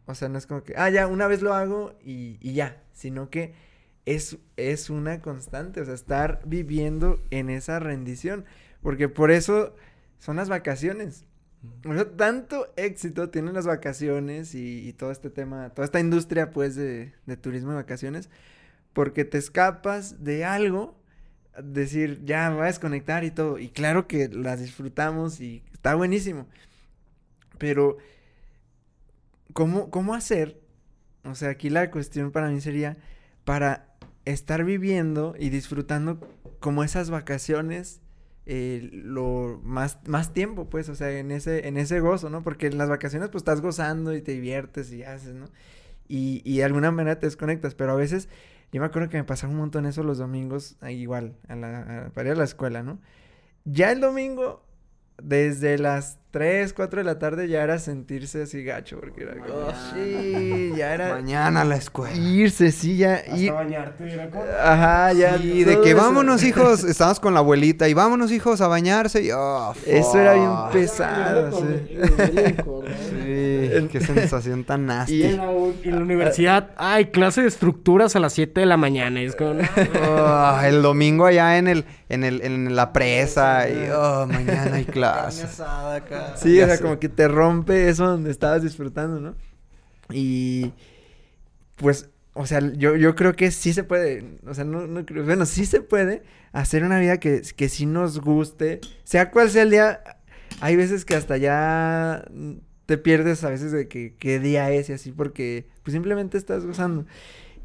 o sea, no es como que, ah, ya, una vez lo hago y, y ya, sino que es, es una constante, o sea, estar viviendo en esa rendición, porque por eso son las vacaciones. O sea, tanto éxito tienen las vacaciones y, y todo este tema, toda esta industria pues de, de turismo y vacaciones, porque te escapas de algo, decir, ya me voy a desconectar y todo, y claro que las disfrutamos y está buenísimo, pero ¿cómo, cómo hacer? O sea, aquí la cuestión para mí sería para estar viviendo y disfrutando como esas vacaciones eh, lo más, más tiempo, pues, o sea, en ese, en ese gozo, ¿no? Porque en las vacaciones, pues, estás gozando y te diviertes y haces, ¿no? Y, y de alguna manera te desconectas, pero a veces, yo me acuerdo que me pasaba un montón eso los domingos, igual, a la, a- para ir a la escuela, ¿no? Ya el domingo, desde las 3, 4 de la tarde, ya era sentirse así gacho, porque era como, sí, ya era Mañana a la escuela. irse, sí, ya, ir, bañarte, era como- ajá, ya. Y de que eso. vámonos, hijos. *laughs* Estábamos con la abuelita y vámonos, hijos, a bañarse. Y, oh, Eso era bien pesado, sí. *laughs* Qué sensación tan nasty. Y en la, en universidad, ay, clase de estructuras a las 7 de la mañana. Es como, Oh, el domingo allá en el, en el, en la presa y oh, mañana hay *laughs* clases. Sí, Ya o sea, sé. como que te rompe eso donde estabas disfrutando, ¿no? Y pues, o sea, yo, yo creo que sí se puede, o sea, no, no creo, bueno, sí se puede hacer una vida que, que sí nos guste, sea cual sea el día, hay veces que hasta ya te pierdes a veces de que qué día es y así, porque pues simplemente estás gozando.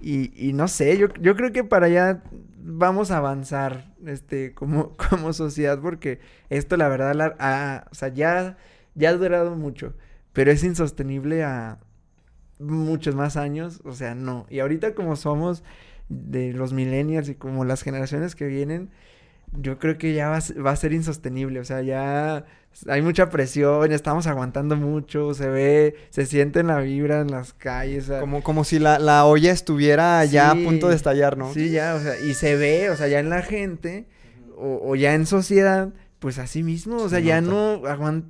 Y, no sé, yo, yo creo que para allá vamos a avanzar, este, como, *laughs* como sociedad, porque esto la verdad, la- o sea, ya, ya ha durado mucho, pero es insostenible a muchos más años, o sea, no. Y ahorita como somos de los millennials y como las generaciones que vienen, yo creo que ya va, va a ser insostenible, o sea, ya hay mucha presión, estamos aguantando mucho, se ve, se siente en la vibra en las calles, o sea, Como, como si la, la olla estuviera ya a Sí, punto de estallar, ¿no? Sí, ya, o sea, y se ve, o sea, ya en la gente o, o ya en sociedad, pues así mismo, o sea, Se ya no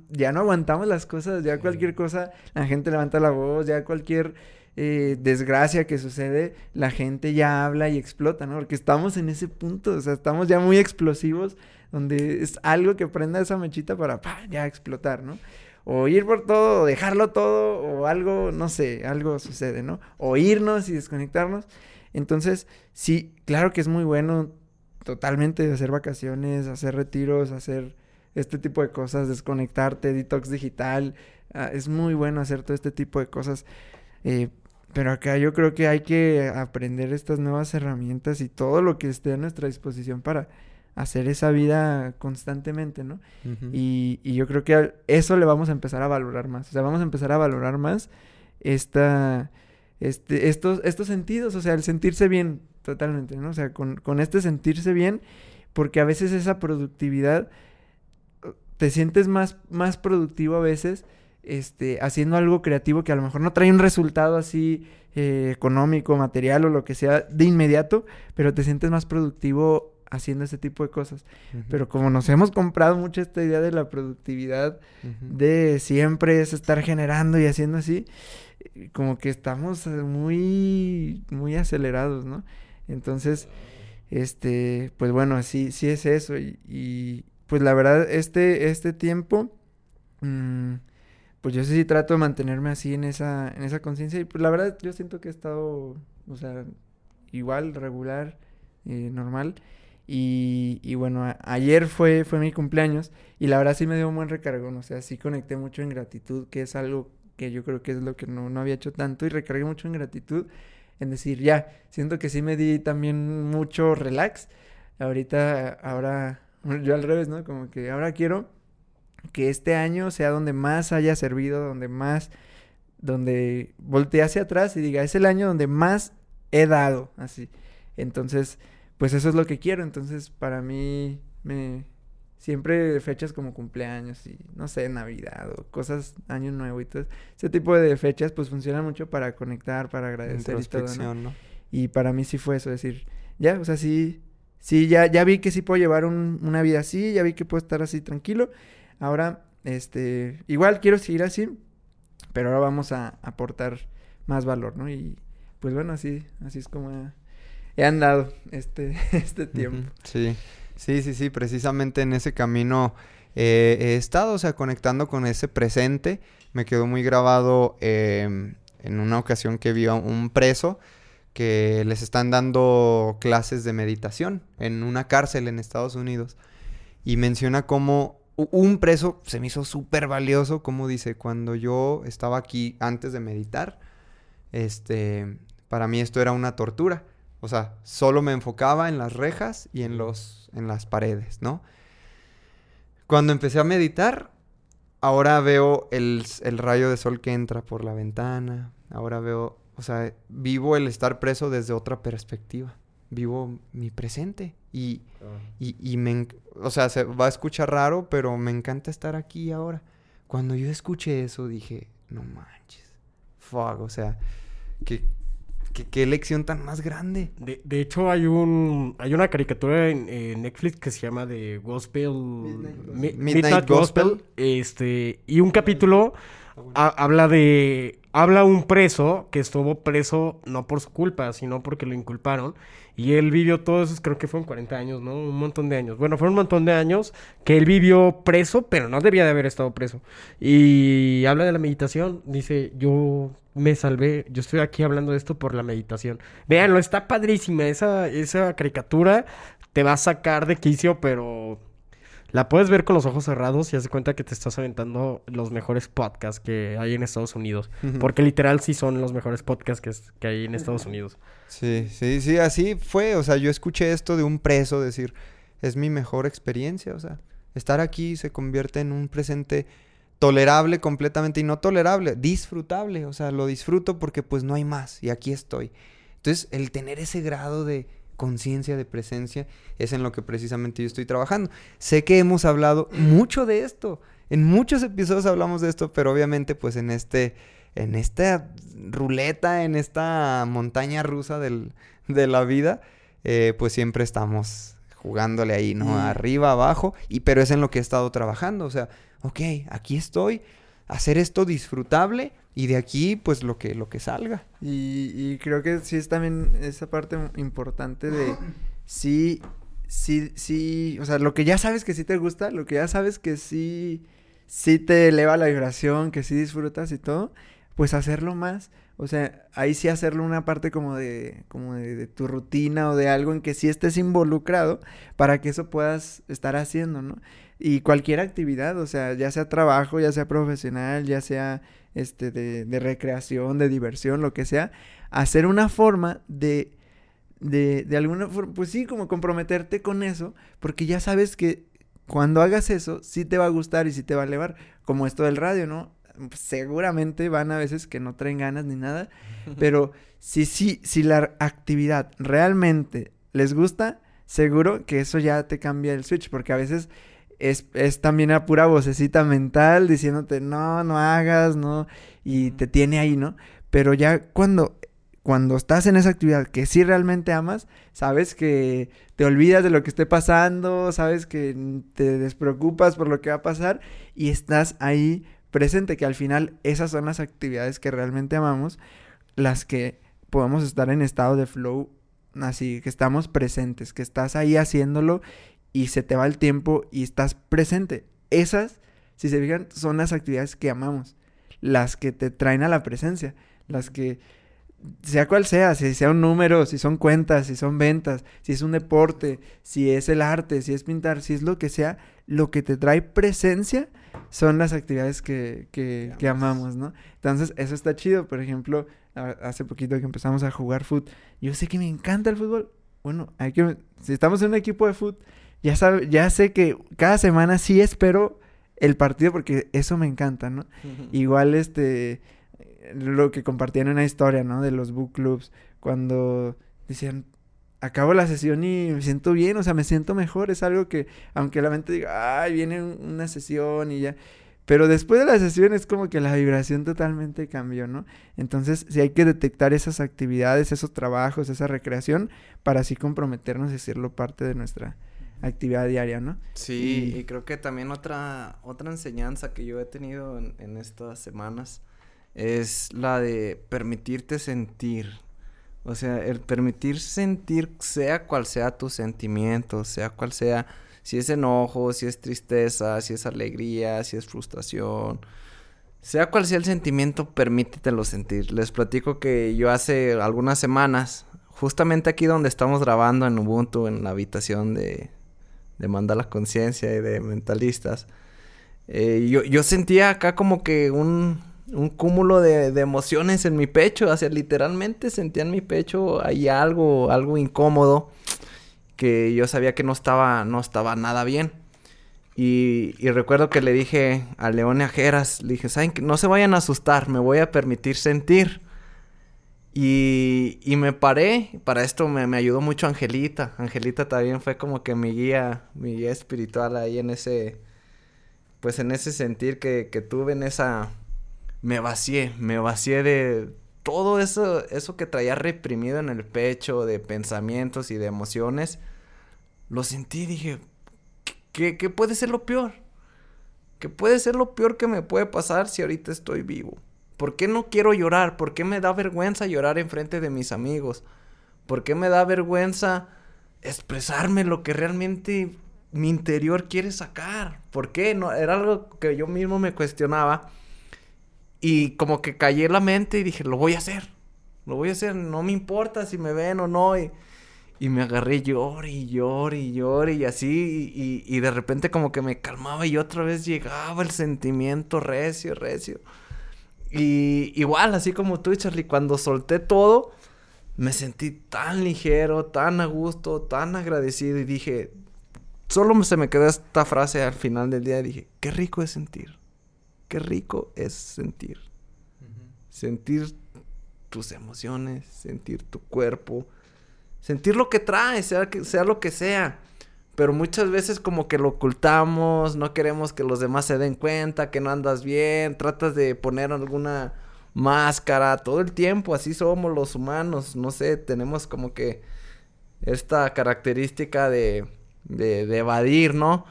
ya no aguantamos las cosas, ya cualquier cosa, la gente levanta la voz, ya cualquier eh, desgracia que sucede, la gente ya habla y explota, ¿no? Porque estamos en ese punto, o sea, estamos ya muy explosivos, donde es algo que prenda esa mechita para ya explotar, ¿no? O ir por todo, o dejarlo todo, o algo, no sé, algo sucede, ¿no? O irnos y desconectarnos. Entonces, sí, claro que es muy bueno totalmente hacer vacaciones, hacer retiros, hacer este tipo de cosas, desconectarte, detox digital. ah, es muy bueno hacer todo este tipo de cosas. Eh, pero acá yo creo que hay que aprender estas nuevas herramientas y todo lo que esté a nuestra disposición para hacer esa vida constantemente, ¿no? Y, y yo creo que eso le vamos a empezar a valorar más. O sea, vamos a empezar a valorar más esta, este, estos, estos sentidos, o sea, el sentirse bien totalmente, ¿no? O sea, con, con este sentirse bien, porque a veces esa productividad, eh, te sientes más, más productivo a veces, este, haciendo algo creativo que a lo mejor no trae un resultado así eh, económico, material o lo que sea de inmediato, pero te sientes más productivo haciendo ese tipo de cosas. Pero como nos hemos comprado mucho esta idea de la productividad, de siempre es estar generando y haciendo así, eh, como que estamos eh, muy, muy acelerados, ¿no? Entonces, este, pues bueno, sí, sí es eso. Y, y, pues la verdad, este, este tiempo, mm, pues yo sí, sí trato de mantenerme así en esa, en esa conciencia. Y pues la verdad, yo siento que he estado, o sea, igual, regular, eh, normal. Y, y bueno, ayer fue, fue mi cumpleaños y la verdad sí me dio un buen recargón, o sea, sí conecté mucho en gratitud, que es algo que yo creo que es lo que no, no había hecho tanto y recargué mucho en gratitud, en decir, ya, siento que sí me di también mucho relax. Ahorita, ahora, yo al revés, ¿no? Como que ahora quiero que este año sea donde más haya servido, donde más, donde voltee hacia atrás y diga, es el año donde más he dado, así. Entonces, pues eso es lo que quiero. Entonces, para mí, me siempre fechas como cumpleaños y no sé, Navidad o cosas, Año Nuevo y todo ese tipo de fechas, pues funcionan mucho para conectar, para agradecer y todo, ¿no? Y para mí sí fue eso, decir, ya, o sea, sí, sí, ya, ya vi que sí puedo llevar un- una vida así, ya vi que puedo estar así tranquilo. Ahora, este, igual quiero seguir así, pero ahora vamos a aportar más valor, ¿no? Y pues bueno, así, así es como he, andado este, *laughs* este tiempo. Sí, sí, sí, sí, precisamente en ese camino eh, he estado, o sea, conectando con ese presente. Me quedó muy grabado em, en una ocasión que vi a un preso que les están dando clases de meditación en una cárcel en Estados Unidos. Y menciona cómo un preso se me hizo súper valioso, como dice, cuando yo estaba aquí antes de meditar, este, para mí esto era una tortura. O sea, solo me enfocaba en las rejas y en los, en las paredes, ¿no? Cuando empecé a meditar, ahora veo el, el rayo de sol que entra por la ventana. Ahora veo, o sea, vivo el estar preso desde otra perspectiva. Vivo mi presente. Y, y, y me, o sea, se va a escuchar raro, pero me encanta estar aquí ahora. Cuando yo escuché eso, dije, no manches. Fuck, o sea, qué, qué, qué lección tan más grande. De, de hecho, hay un hay una caricatura en, en Netflix que se llama The Gospel Mi- Midnight Gospel. Este, y un capítulo ha- habla de habla un preso que estuvo preso no por su culpa, sino porque lo inculparon. Y él vivió todos esos, creo que fueron 40 años, ¿no? Un montón de años. Bueno, fueron un montón de años que él vivió preso, pero no debía de haber estado preso. Y habla de la meditación. Dice, yo me salvé, yo estoy aquí hablando de esto por la meditación. Véanlo, está padrísima. Esa, esa caricatura te va a sacar de quicio, pero la puedes ver con los ojos cerrados y haz de cuenta que te estás aventando los mejores podcasts que hay en Estados Unidos. Porque literal sí son los mejores podcasts que, es- que hay en Estados Unidos. Sí, sí, sí, así fue. O sea, yo escuché esto de un preso decir, es mi mejor experiencia. O sea, estar aquí se convierte en un presente tolerable completamente y no tolerable, disfrutable. O sea, lo disfruto porque pues no hay más y aquí estoy. Entonces, el tener ese grado de conciencia, de presencia, es en lo que precisamente yo estoy trabajando. Sé que hemos hablado mucho de esto. En muchos episodios hablamos de esto, pero obviamente pues en este en esta ruleta, en esta montaña rusa del- de la vida, eh, pues siempre estamos jugándole ahí, ¿no? Y- Arriba, abajo, y pero es en lo que he estado trabajando, o sea, ok, aquí estoy, hacer esto disfrutable y de aquí pues lo que, lo que salga. Y, y creo que sí es también esa parte importante de *clears throat* sí, sí, sí, o sea, lo que ya sabes que sí te gusta, lo que ya sabes que sí, sí te eleva la vibración, que sí disfrutas y todo, pues hacerlo más. O sea, ahí sí hacerlo una parte como de, como de, de tu rutina o de algo en que sí estés involucrado para que eso puedas estar haciendo, ¿no? Y cualquier actividad, o sea, ya sea trabajo, ya sea profesional, ya sea este de, de recreación, de diversión, lo que sea, hacer una forma de, de, de alguna forma, pues sí, como comprometerte con eso, porque ya sabes que cuando hagas eso, sí te va a gustar y sí te va a elevar, como esto del radio, ¿no? seguramente van a veces que no traen ganas ni nada, *laughs* pero si, si, si la actividad realmente les gusta, seguro que eso ya te cambia el switch, porque a veces es, es también a pura vocecita mental diciéndote, no, no hagas, no, y te tiene ahí, ¿no? Pero ya cuando, cuando estás en esa actividad que sí realmente amas, sabes que te olvidas de lo que esté pasando, sabes que te despreocupas por lo que va a pasar y estás ahí presente, que al final esas son las actividades que realmente amamos, las que podemos estar en estado de flow, así que estamos presentes, que estás ahí haciéndolo y se te va el tiempo y estás presente. Esas, si se fijan, son las actividades que amamos, las que te traen a la presencia, las que sea cual sea, si sea un número, si son cuentas, si son ventas, si es un deporte, si es el arte, si es pintar, si es lo que sea, lo que te trae presencia son las actividades que, que, que amamos, ¿no? Entonces, eso está chido. Por ejemplo, hace poquito que empezamos a jugar fútbol, yo sé que me encanta el fútbol. Bueno, hay que, si estamos en un equipo de fútbol, ya, sabe, ya sé que cada semana sí espero el partido porque eso me encanta, ¿no? Igual, este, lo que compartían en una historia, ¿no? De los book clubs, cuando decían, acabo la sesión y me siento bien, o sea, me siento mejor. Es algo que, aunque la mente diga, ay, viene una sesión y ya. Pero después de la sesión es como que la vibración totalmente cambió, ¿no? Entonces, sí hay que detectar esas actividades, esos trabajos, esa recreación, para así comprometernos y hacerlo parte de nuestra actividad diaria, ¿no? Sí, y, creo que también otra, otra enseñanza que yo he tenido en, en estas semanas es la de permitirte sentir, o sea, el permitir sentir, sea cual sea tu sentimiento, sea cual sea, si es enojo, si es tristeza, si es alegría, si es frustración, sea cual sea el sentimiento, permítetelo sentir. Les platico que yo hace algunas semanas, justamente aquí donde estamos grabando en Ubuntu, en la habitación de, de la Conciencia y de Mentalistas, eh, yo, yo sentía acá como que un, un cúmulo de, emociones en mi pecho, o sea, literalmente sentía en mi pecho ahí algo, algo incómodo que yo sabía que no estaba, no estaba nada bien. Y, recuerdo que le dije a León y a Jeras, le dije, ¿saben que No se vayan a asustar, me voy a permitir sentir. Y, y me paré, para esto me, ayudó mucho Angelita. Angelita también fue como que mi guía, mi guía espiritual ahí en ese, pues en ese sentir que, tuve en esa, me vacié, me vacié de todo eso, eso que traía reprimido en el pecho, de pensamientos y de emociones. Lo sentí dije, ¿qué, ¿qué puede ser lo peor? ¿Qué puede ser lo peor que me puede pasar si ahorita estoy vivo? ¿Por qué no quiero llorar? ¿Por qué me da vergüenza llorar enfrente de mis amigos? ¿Por qué me da vergüenza expresarme lo que realmente mi interior quiere sacar? ¿Por qué? No, era algo que yo mismo me cuestionaba y como que callé la mente y dije, lo voy a hacer. Lo voy a hacer, no me importa si me ven o no. Y, y me agarré llore y llore y llore y así. Y, y, de repente como que me calmaba y otra vez llegaba el sentimiento recio, recio. Y igual, así como tú, Charlie, cuando solté todo, me sentí tan ligero, tan a gusto, tan agradecido. Y dije, solo se me quedó esta frase al final del día. Y dije, qué rico es sentir qué rico es sentir. Sentir tus emociones, sentir tu cuerpo, sentir lo que trae, sea, que, sea lo que sea. Pero muchas veces como que lo ocultamos, no queremos que los demás se den cuenta que no andas bien, tratas de poner alguna máscara todo el tiempo, así somos los humanos, no sé, tenemos como que esta característica de, de, evadir, ¿no?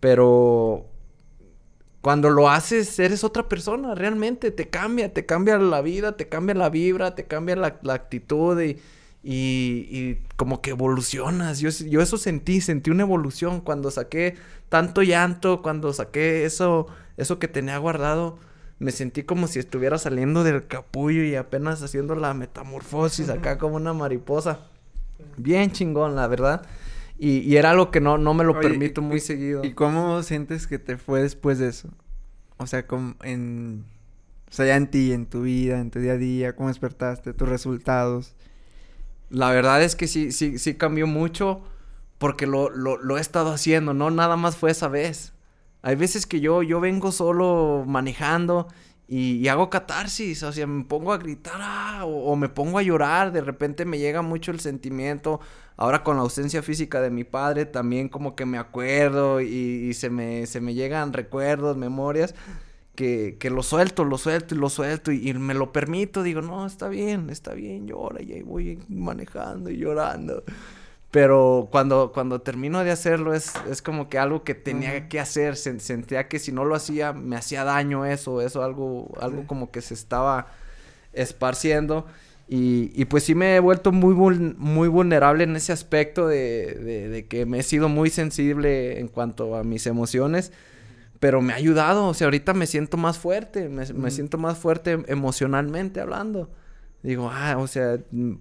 Pero cuando lo haces, eres otra persona, realmente. Te cambia, te cambia la vida, te cambia la vibra, te cambia la, la actitud y, y, y, como que evolucionas. Yo, yo eso sentí, sentí una evolución cuando saqué tanto llanto, cuando saqué eso, eso que tenía guardado. Me sentí como si estuviera saliendo del capullo y apenas haciendo la metamorfosis acá *laughs* como una mariposa. Bien chingón, la verdad. Y, y era algo que no, no me lo Oye, permito ¿y- muy seguido. ¿Y cómo sientes que te fue después de eso? O sea, como en... O sea, ya en ti, en tu vida, en tu día a día, cómo despertaste, tus resultados. La verdad es que sí, sí, sí cambió mucho porque lo, lo, lo he estado haciendo, no nada más fue esa vez. Hay veces que yo, yo vengo solo manejando y, hago catarsis, o sea, me pongo a gritar ah, o, o me pongo a llorar, de repente me llega mucho el sentimiento. Ahora con la ausencia física de mi padre también como que me acuerdo y, y se, me, se me llegan recuerdos, memorias que, que lo suelto, lo suelto y lo suelto y, y me lo permito. Digo, no, está bien, está bien, llora y ahí voy manejando y llorando. Pero cuando, cuando termino de hacerlo es, es como que algo que tenía que hacer. Se- sentía que si no lo hacía me hacía daño eso, eso algo, algo como que se estaba esparciendo. Y, y pues sí me he vuelto muy, muy vulnerable en ese aspecto de, de- de que me he sido muy sensible en cuanto a mis emociones. Pero me ha ayudado, o sea, ahorita me siento más fuerte, me, me siento más fuerte emocionalmente hablando. Digo, ah, o sea, mm,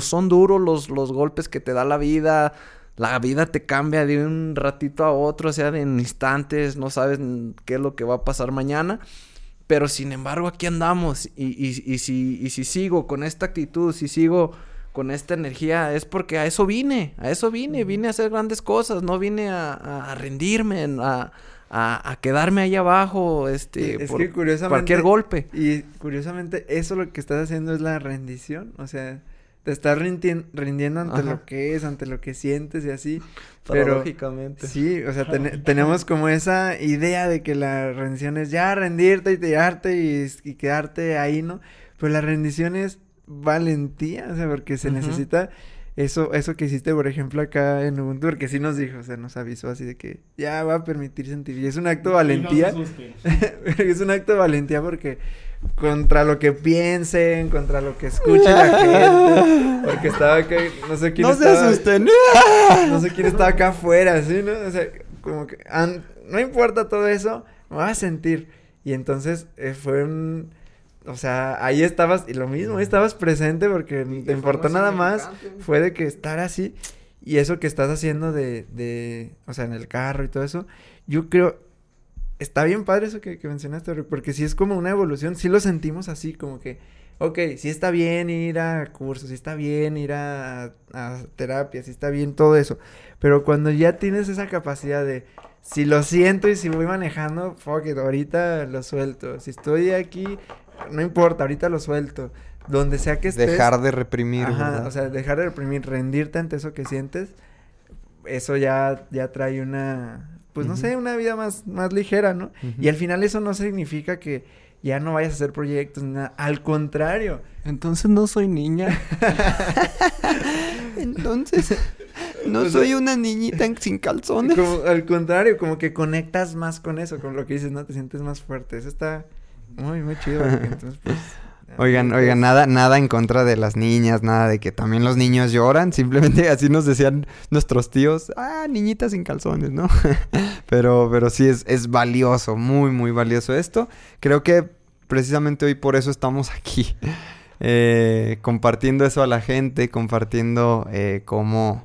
son duros los, los golpes que te da la vida. La vida te cambia de un ratito a otro, o sea, en instantes, no sabes mm, qué es lo que va a pasar mañana. Pero sin embargo, aquí andamos. Y, y, y si, y si sigo con esta actitud, si sigo con esta energía, es porque a eso vine. A eso vine. Vine a hacer grandes cosas. No vine a- a rendirme, a, a, a quedarme ahí abajo, este, es por que curiosamente... cualquier golpe. Y curiosamente, eso lo que estás haciendo es la rendición. O sea, te estás rindien- rindiendo ante Ajá. lo que es, ante lo que sientes y así. Pero Paradójicamente. sí, o sea, ten- tenemos como esa idea de que la rendición es ya rendirte y tirarte y, y quedarte ahí, ¿no? Pero la rendición es valentía, o sea, porque se necesita eso, eso que hiciste, por ejemplo, acá en Ubuntu, porque sí nos dijo, o sea, nos avisó así de que ya va a permitir sentir. Y es un acto de valentía. *laughs* es un acto de valentía porque contra lo que piensen, contra lo que escuche la gente, porque estaba acá, no sé quién No se estaba, asusten. no sé quién estaba acá afuera, ¿sí, no? O sea, como que, an- no importa todo eso, me vas a sentir. Y entonces eh, fue un, o sea, ahí estabas, y lo mismo, ahí estabas presente porque Y te importó nada más, fue de que estar así, y eso que estás haciendo de, de, o sea, en el carro y todo eso, yo creo, está bien padre eso que, que mencionaste, porque sí es como una evolución, sí lo sentimos así, como que, ok, sí está bien ir a cursos, sí está bien ir a, a terapia, sí está bien todo eso, pero cuando ya tienes esa capacidad de, si lo siento y si voy manejando, fuck it, ahorita lo suelto, si estoy aquí, no importa, ahorita lo suelto, donde sea que estés. Dejar de reprimir, Ajá, ¿verdad? o sea, dejar de reprimir, rendirte ante eso que sientes, eso ya, ya trae una, pues no sé, una vida más, más ligera, ¿no? Y al final eso no significa que ya no vayas a hacer proyectos, ni nada, al contrario. Entonces no soy niña. *laughs* Entonces, no sea, soy una niñita sin calzones. Como, al contrario, como que conectas más con eso, con lo que dices, ¿no? Te sientes más fuerte. Eso está muy, muy chido. Entonces, pues... *laughs* Oigan, oigan, nada, nada en contra de las niñas, nada de que también los niños lloran, *laughs* simplemente así nos decían nuestros tíos, ah, niñita sin calzones, ¿no? *laughs* pero, pero sí es, es valioso, muy, muy valioso esto. Creo que precisamente hoy por eso estamos aquí, eh, compartiendo eso a la gente, compartiendo eh, cómo,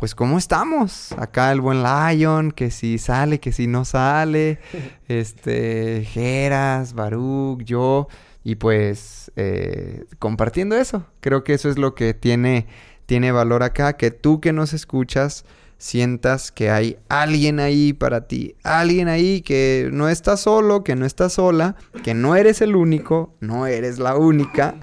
pues cómo estamos. Acá el buen Lion, que si sale, que si no sale, *laughs* este, Geras, Baruch, yo. Y pues eh, compartiendo eso, creo que eso es lo que tiene, tiene valor acá, que tú que nos escuchas sientas que hay alguien ahí para ti, alguien ahí que no está solo, que no está sola, que no eres el único, no eres la única,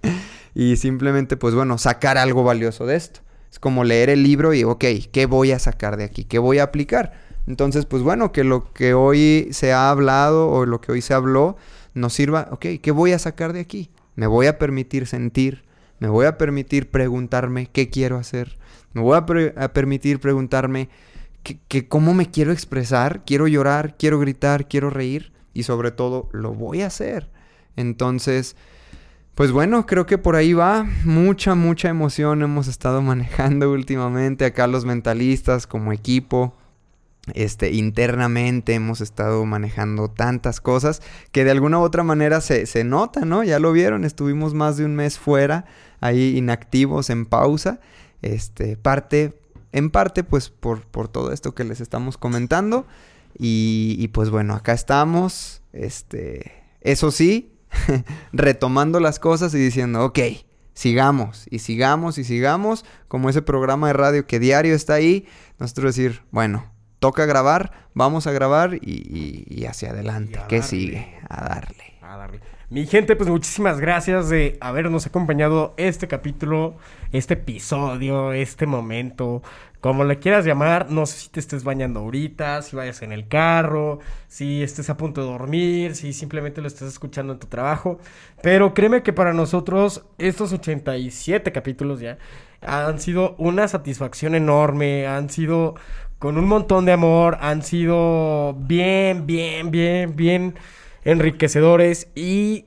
*laughs* y simplemente pues bueno, sacar algo valioso de esto. Es como leer el libro y, ok, ¿qué voy a sacar de aquí? ¿Qué voy a aplicar? Entonces, pues bueno, que lo que hoy se ha hablado o lo que hoy se habló nos sirva, ok, ¿qué voy a sacar de aquí? Me voy a permitir sentir, me voy a permitir preguntarme qué quiero hacer, me voy a, permitir preguntarme que cómo me quiero expresar, quiero llorar, quiero gritar, quiero reír. y sobre todo lo voy a hacer. Entonces, pues bueno, creo que por ahí va. Mucha, mucha emoción hemos estado *laughs* manejando últimamente acá los mentalistas como equipo. Este, internamente hemos estado manejando tantas cosas que de alguna u otra manera se, se nota, ¿no? Ya lo vieron, estuvimos más de un mes fuera, ahí inactivos, en pausa. Este, parte, en parte, pues por, por todo esto que les estamos comentando. Y, y pues bueno, acá estamos. Este, eso sí, *laughs* retomando las cosas y diciendo, ok, sigamos y sigamos y sigamos, como ese programa de radio que diario está ahí, nosotros decir, bueno, toca grabar, vamos a grabar y, y- y hacia adelante, ¿qué darle. sigue? A darle. A darle. Mi gente, pues muchísimas gracias de habernos acompañado este capítulo, este episodio, este momento, como le quieras llamar. No sé si te estés bañando ahorita, si vayas en el carro, si estés a punto de dormir, si simplemente lo estés escuchando en tu trabajo. Pero créeme que para nosotros estos 87 capítulos ya han sido una satisfacción enorme, han sido con un montón de amor, han sido bien, bien, bien, bien enriquecedores y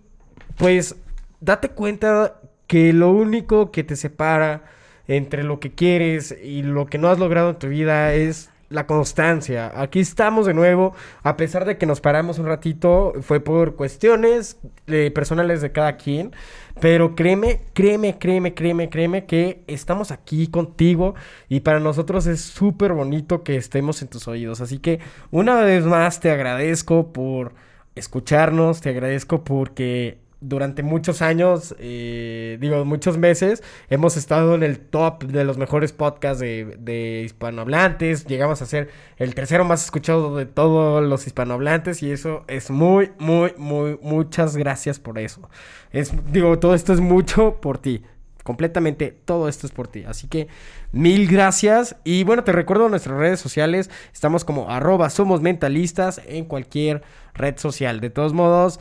pues date cuenta que lo único que te separa entre lo que quieres y lo que no has logrado en tu vida es la constancia. Aquí estamos de nuevo, a pesar de que nos paramos un ratito, fue por cuestiones eh, personales de cada quien, pero créeme, créeme, créeme, créeme, créeme que estamos aquí contigo y para nosotros es súper bonito que estemos en tus oídos. Así que una vez más te agradezco por escucharnos, te agradezco porque durante muchos años, eh, digo, muchos meses, hemos estado en el top de los mejores podcasts de, hispanohablantes. Llegamos a ser el tercero más escuchado de todos los hispanohablantes y eso es muy, muy, muy, muchas gracias por eso. Es, digo, todo esto es mucho por ti. Completamente todo esto es por ti. Así que mil gracias. Y bueno, te recuerdo nuestras redes sociales. Estamos como arroba somos mentalistas en cualquier red social. De todos modos,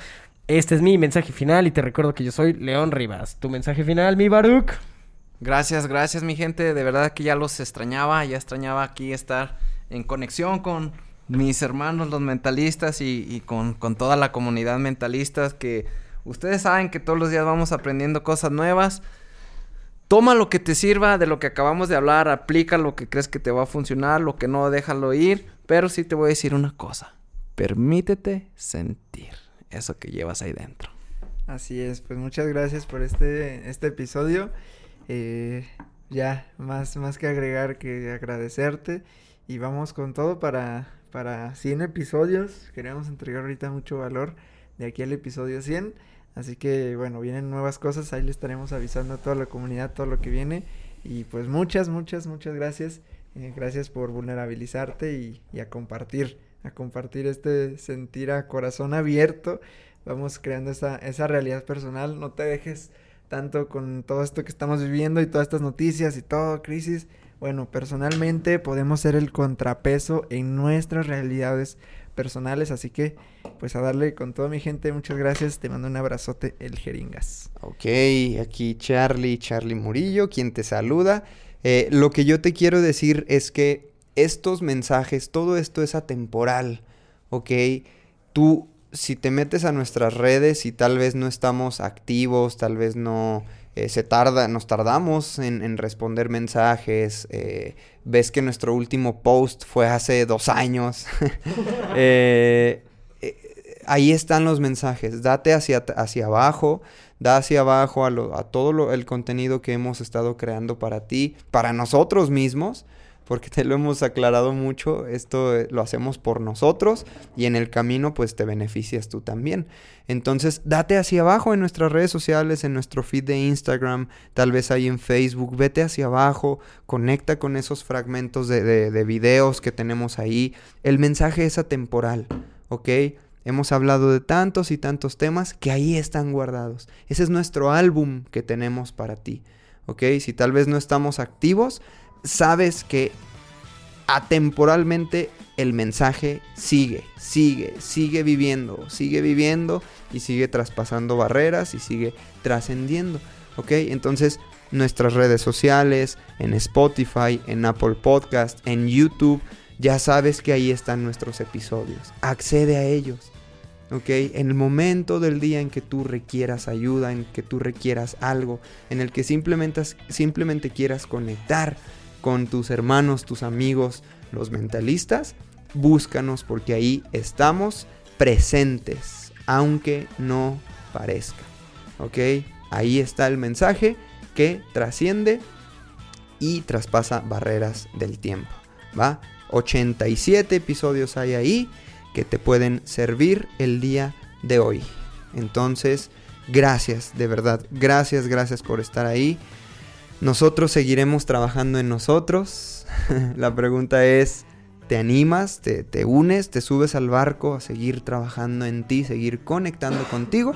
este es mi mensaje final y te recuerdo que yo soy León Rivas. Tu mensaje final, mi Baruch. Gracias, gracias mi gente. De verdad que ya los extrañaba, ya extrañaba aquí estar en conexión con mis hermanos los mentalistas y, con, con toda la comunidad mentalistas que ustedes saben que todos los días vamos aprendiendo cosas nuevas. Toma lo que te sirva de lo que acabamos de hablar, aplica lo que crees que te va a funcionar, lo que no, déjalo ir. Pero sí te voy a decir una cosa, permítete sentir eso que llevas ahí dentro. Así es, pues muchas gracias por este, este episodio. Eh, ya, más, más que agregar que agradecerte. Y vamos con todo para, para 100 episodios. Queremos entregar ahorita mucho valor de aquí al episodio 100. Así que bueno, vienen nuevas cosas. Ahí le estaremos avisando a toda la comunidad todo lo que viene. Y pues muchas, muchas, muchas gracias. Eh, gracias por vulnerabilizarte y, y a compartir. A compartir este sentir a corazón abierto vamos creando esa, esa realidad personal. No te dejes tanto con todo esto que estamos viviendo y todas estas noticias y todo, crisis. Bueno, personalmente podemos ser el contrapeso en nuestras realidades personales, así que pues a darle con toda mi gente, muchas gracias, te mando un abrazote, el jeringas. Ok, aquí Charlie, Charlie Murillo, quien te saluda. Eh, lo que yo te quiero decir es que estos mensajes, todo esto es atemporal, ¿ok? Tú, si te metes a nuestras redes y tal vez no estamos activos, tal vez no eh, se tarda, nos tardamos en, responder mensajes, eh, ves que nuestro último post fue hace dos años. *laughs* Eh, eh, ahí están los mensajes. Date hacia, hacia abajo, da hacia abajo a, a todo lo- el contenido que hemos estado creando para ti, para nosotros mismos, porque te lo hemos aclarado mucho. Esto eh, lo hacemos por nosotros y en el camino, pues te beneficias tú también. Entonces, date hacia abajo en nuestras redes sociales, en nuestro feed de Instagram, tal vez ahí en Facebook. Vete hacia abajo, conecta con esos fragmentos de, de- de videos que tenemos ahí. El mensaje es atemporal, ¿ok? Hemos hablado de tantos y tantos temas que ahí están guardados. Ese es nuestro álbum que tenemos para ti, ¿ok? Si tal vez no estamos activos, sabes que atemporalmente el mensaje sigue, sigue, sigue viviendo, sigue viviendo y sigue traspasando barreras y sigue trascendiendo, ¿ok? Entonces, nuestras redes sociales, en Spotify, en Apple Podcast, en YouTube, ya sabes que ahí están nuestros episodios. Accede a ellos. ¿ok? En el momento del día en que tú requieras ayuda, en que tú requieras algo, en el que simplemente, simplemente quieras conectar con tus hermanos, tus amigos, los mentalistas, búscanos porque ahí estamos presentes, aunque no parezca, ¿ok? Ahí está el mensaje que trasciende y traspasa barreras del tiempo, ¿va? 87 episodios hay ahí que te pueden servir el día de hoy. Entonces, gracias, de verdad, gracias, gracias por estar ahí. Nosotros seguiremos trabajando en nosotros. *laughs* La pregunta es, ¿te animas? Te, ¿Te, unes? ¿Te subes al barco a seguir trabajando en ti, seguir conectando contigo?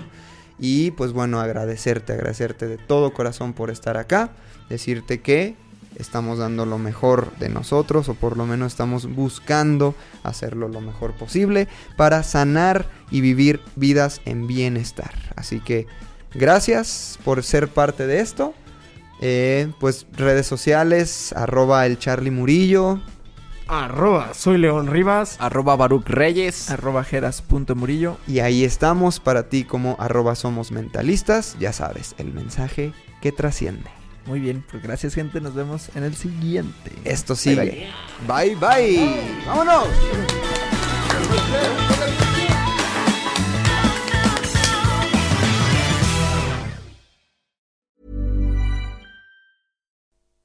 Y pues bueno, agradecerte, agradecerte de todo corazón por estar acá. Decirte que estamos dando lo mejor de nosotros o por lo menos estamos buscando hacerlo lo mejor posible para sanar y vivir vidas en bienestar. Así que gracias por ser parte de esto. Eh, pues redes sociales, arroba el Charlie Murillo. Arroba soy León Rivas. Arroba Baruch Reyes. Arroba Murillo. Y ahí estamos para ti como arroba somos mentalistas. Ya sabes, el mensaje que trasciende. Muy bien, pues gracias gente, nos vemos en el siguiente. Esto sigue. Bye bye. bye. ¡Vámonos!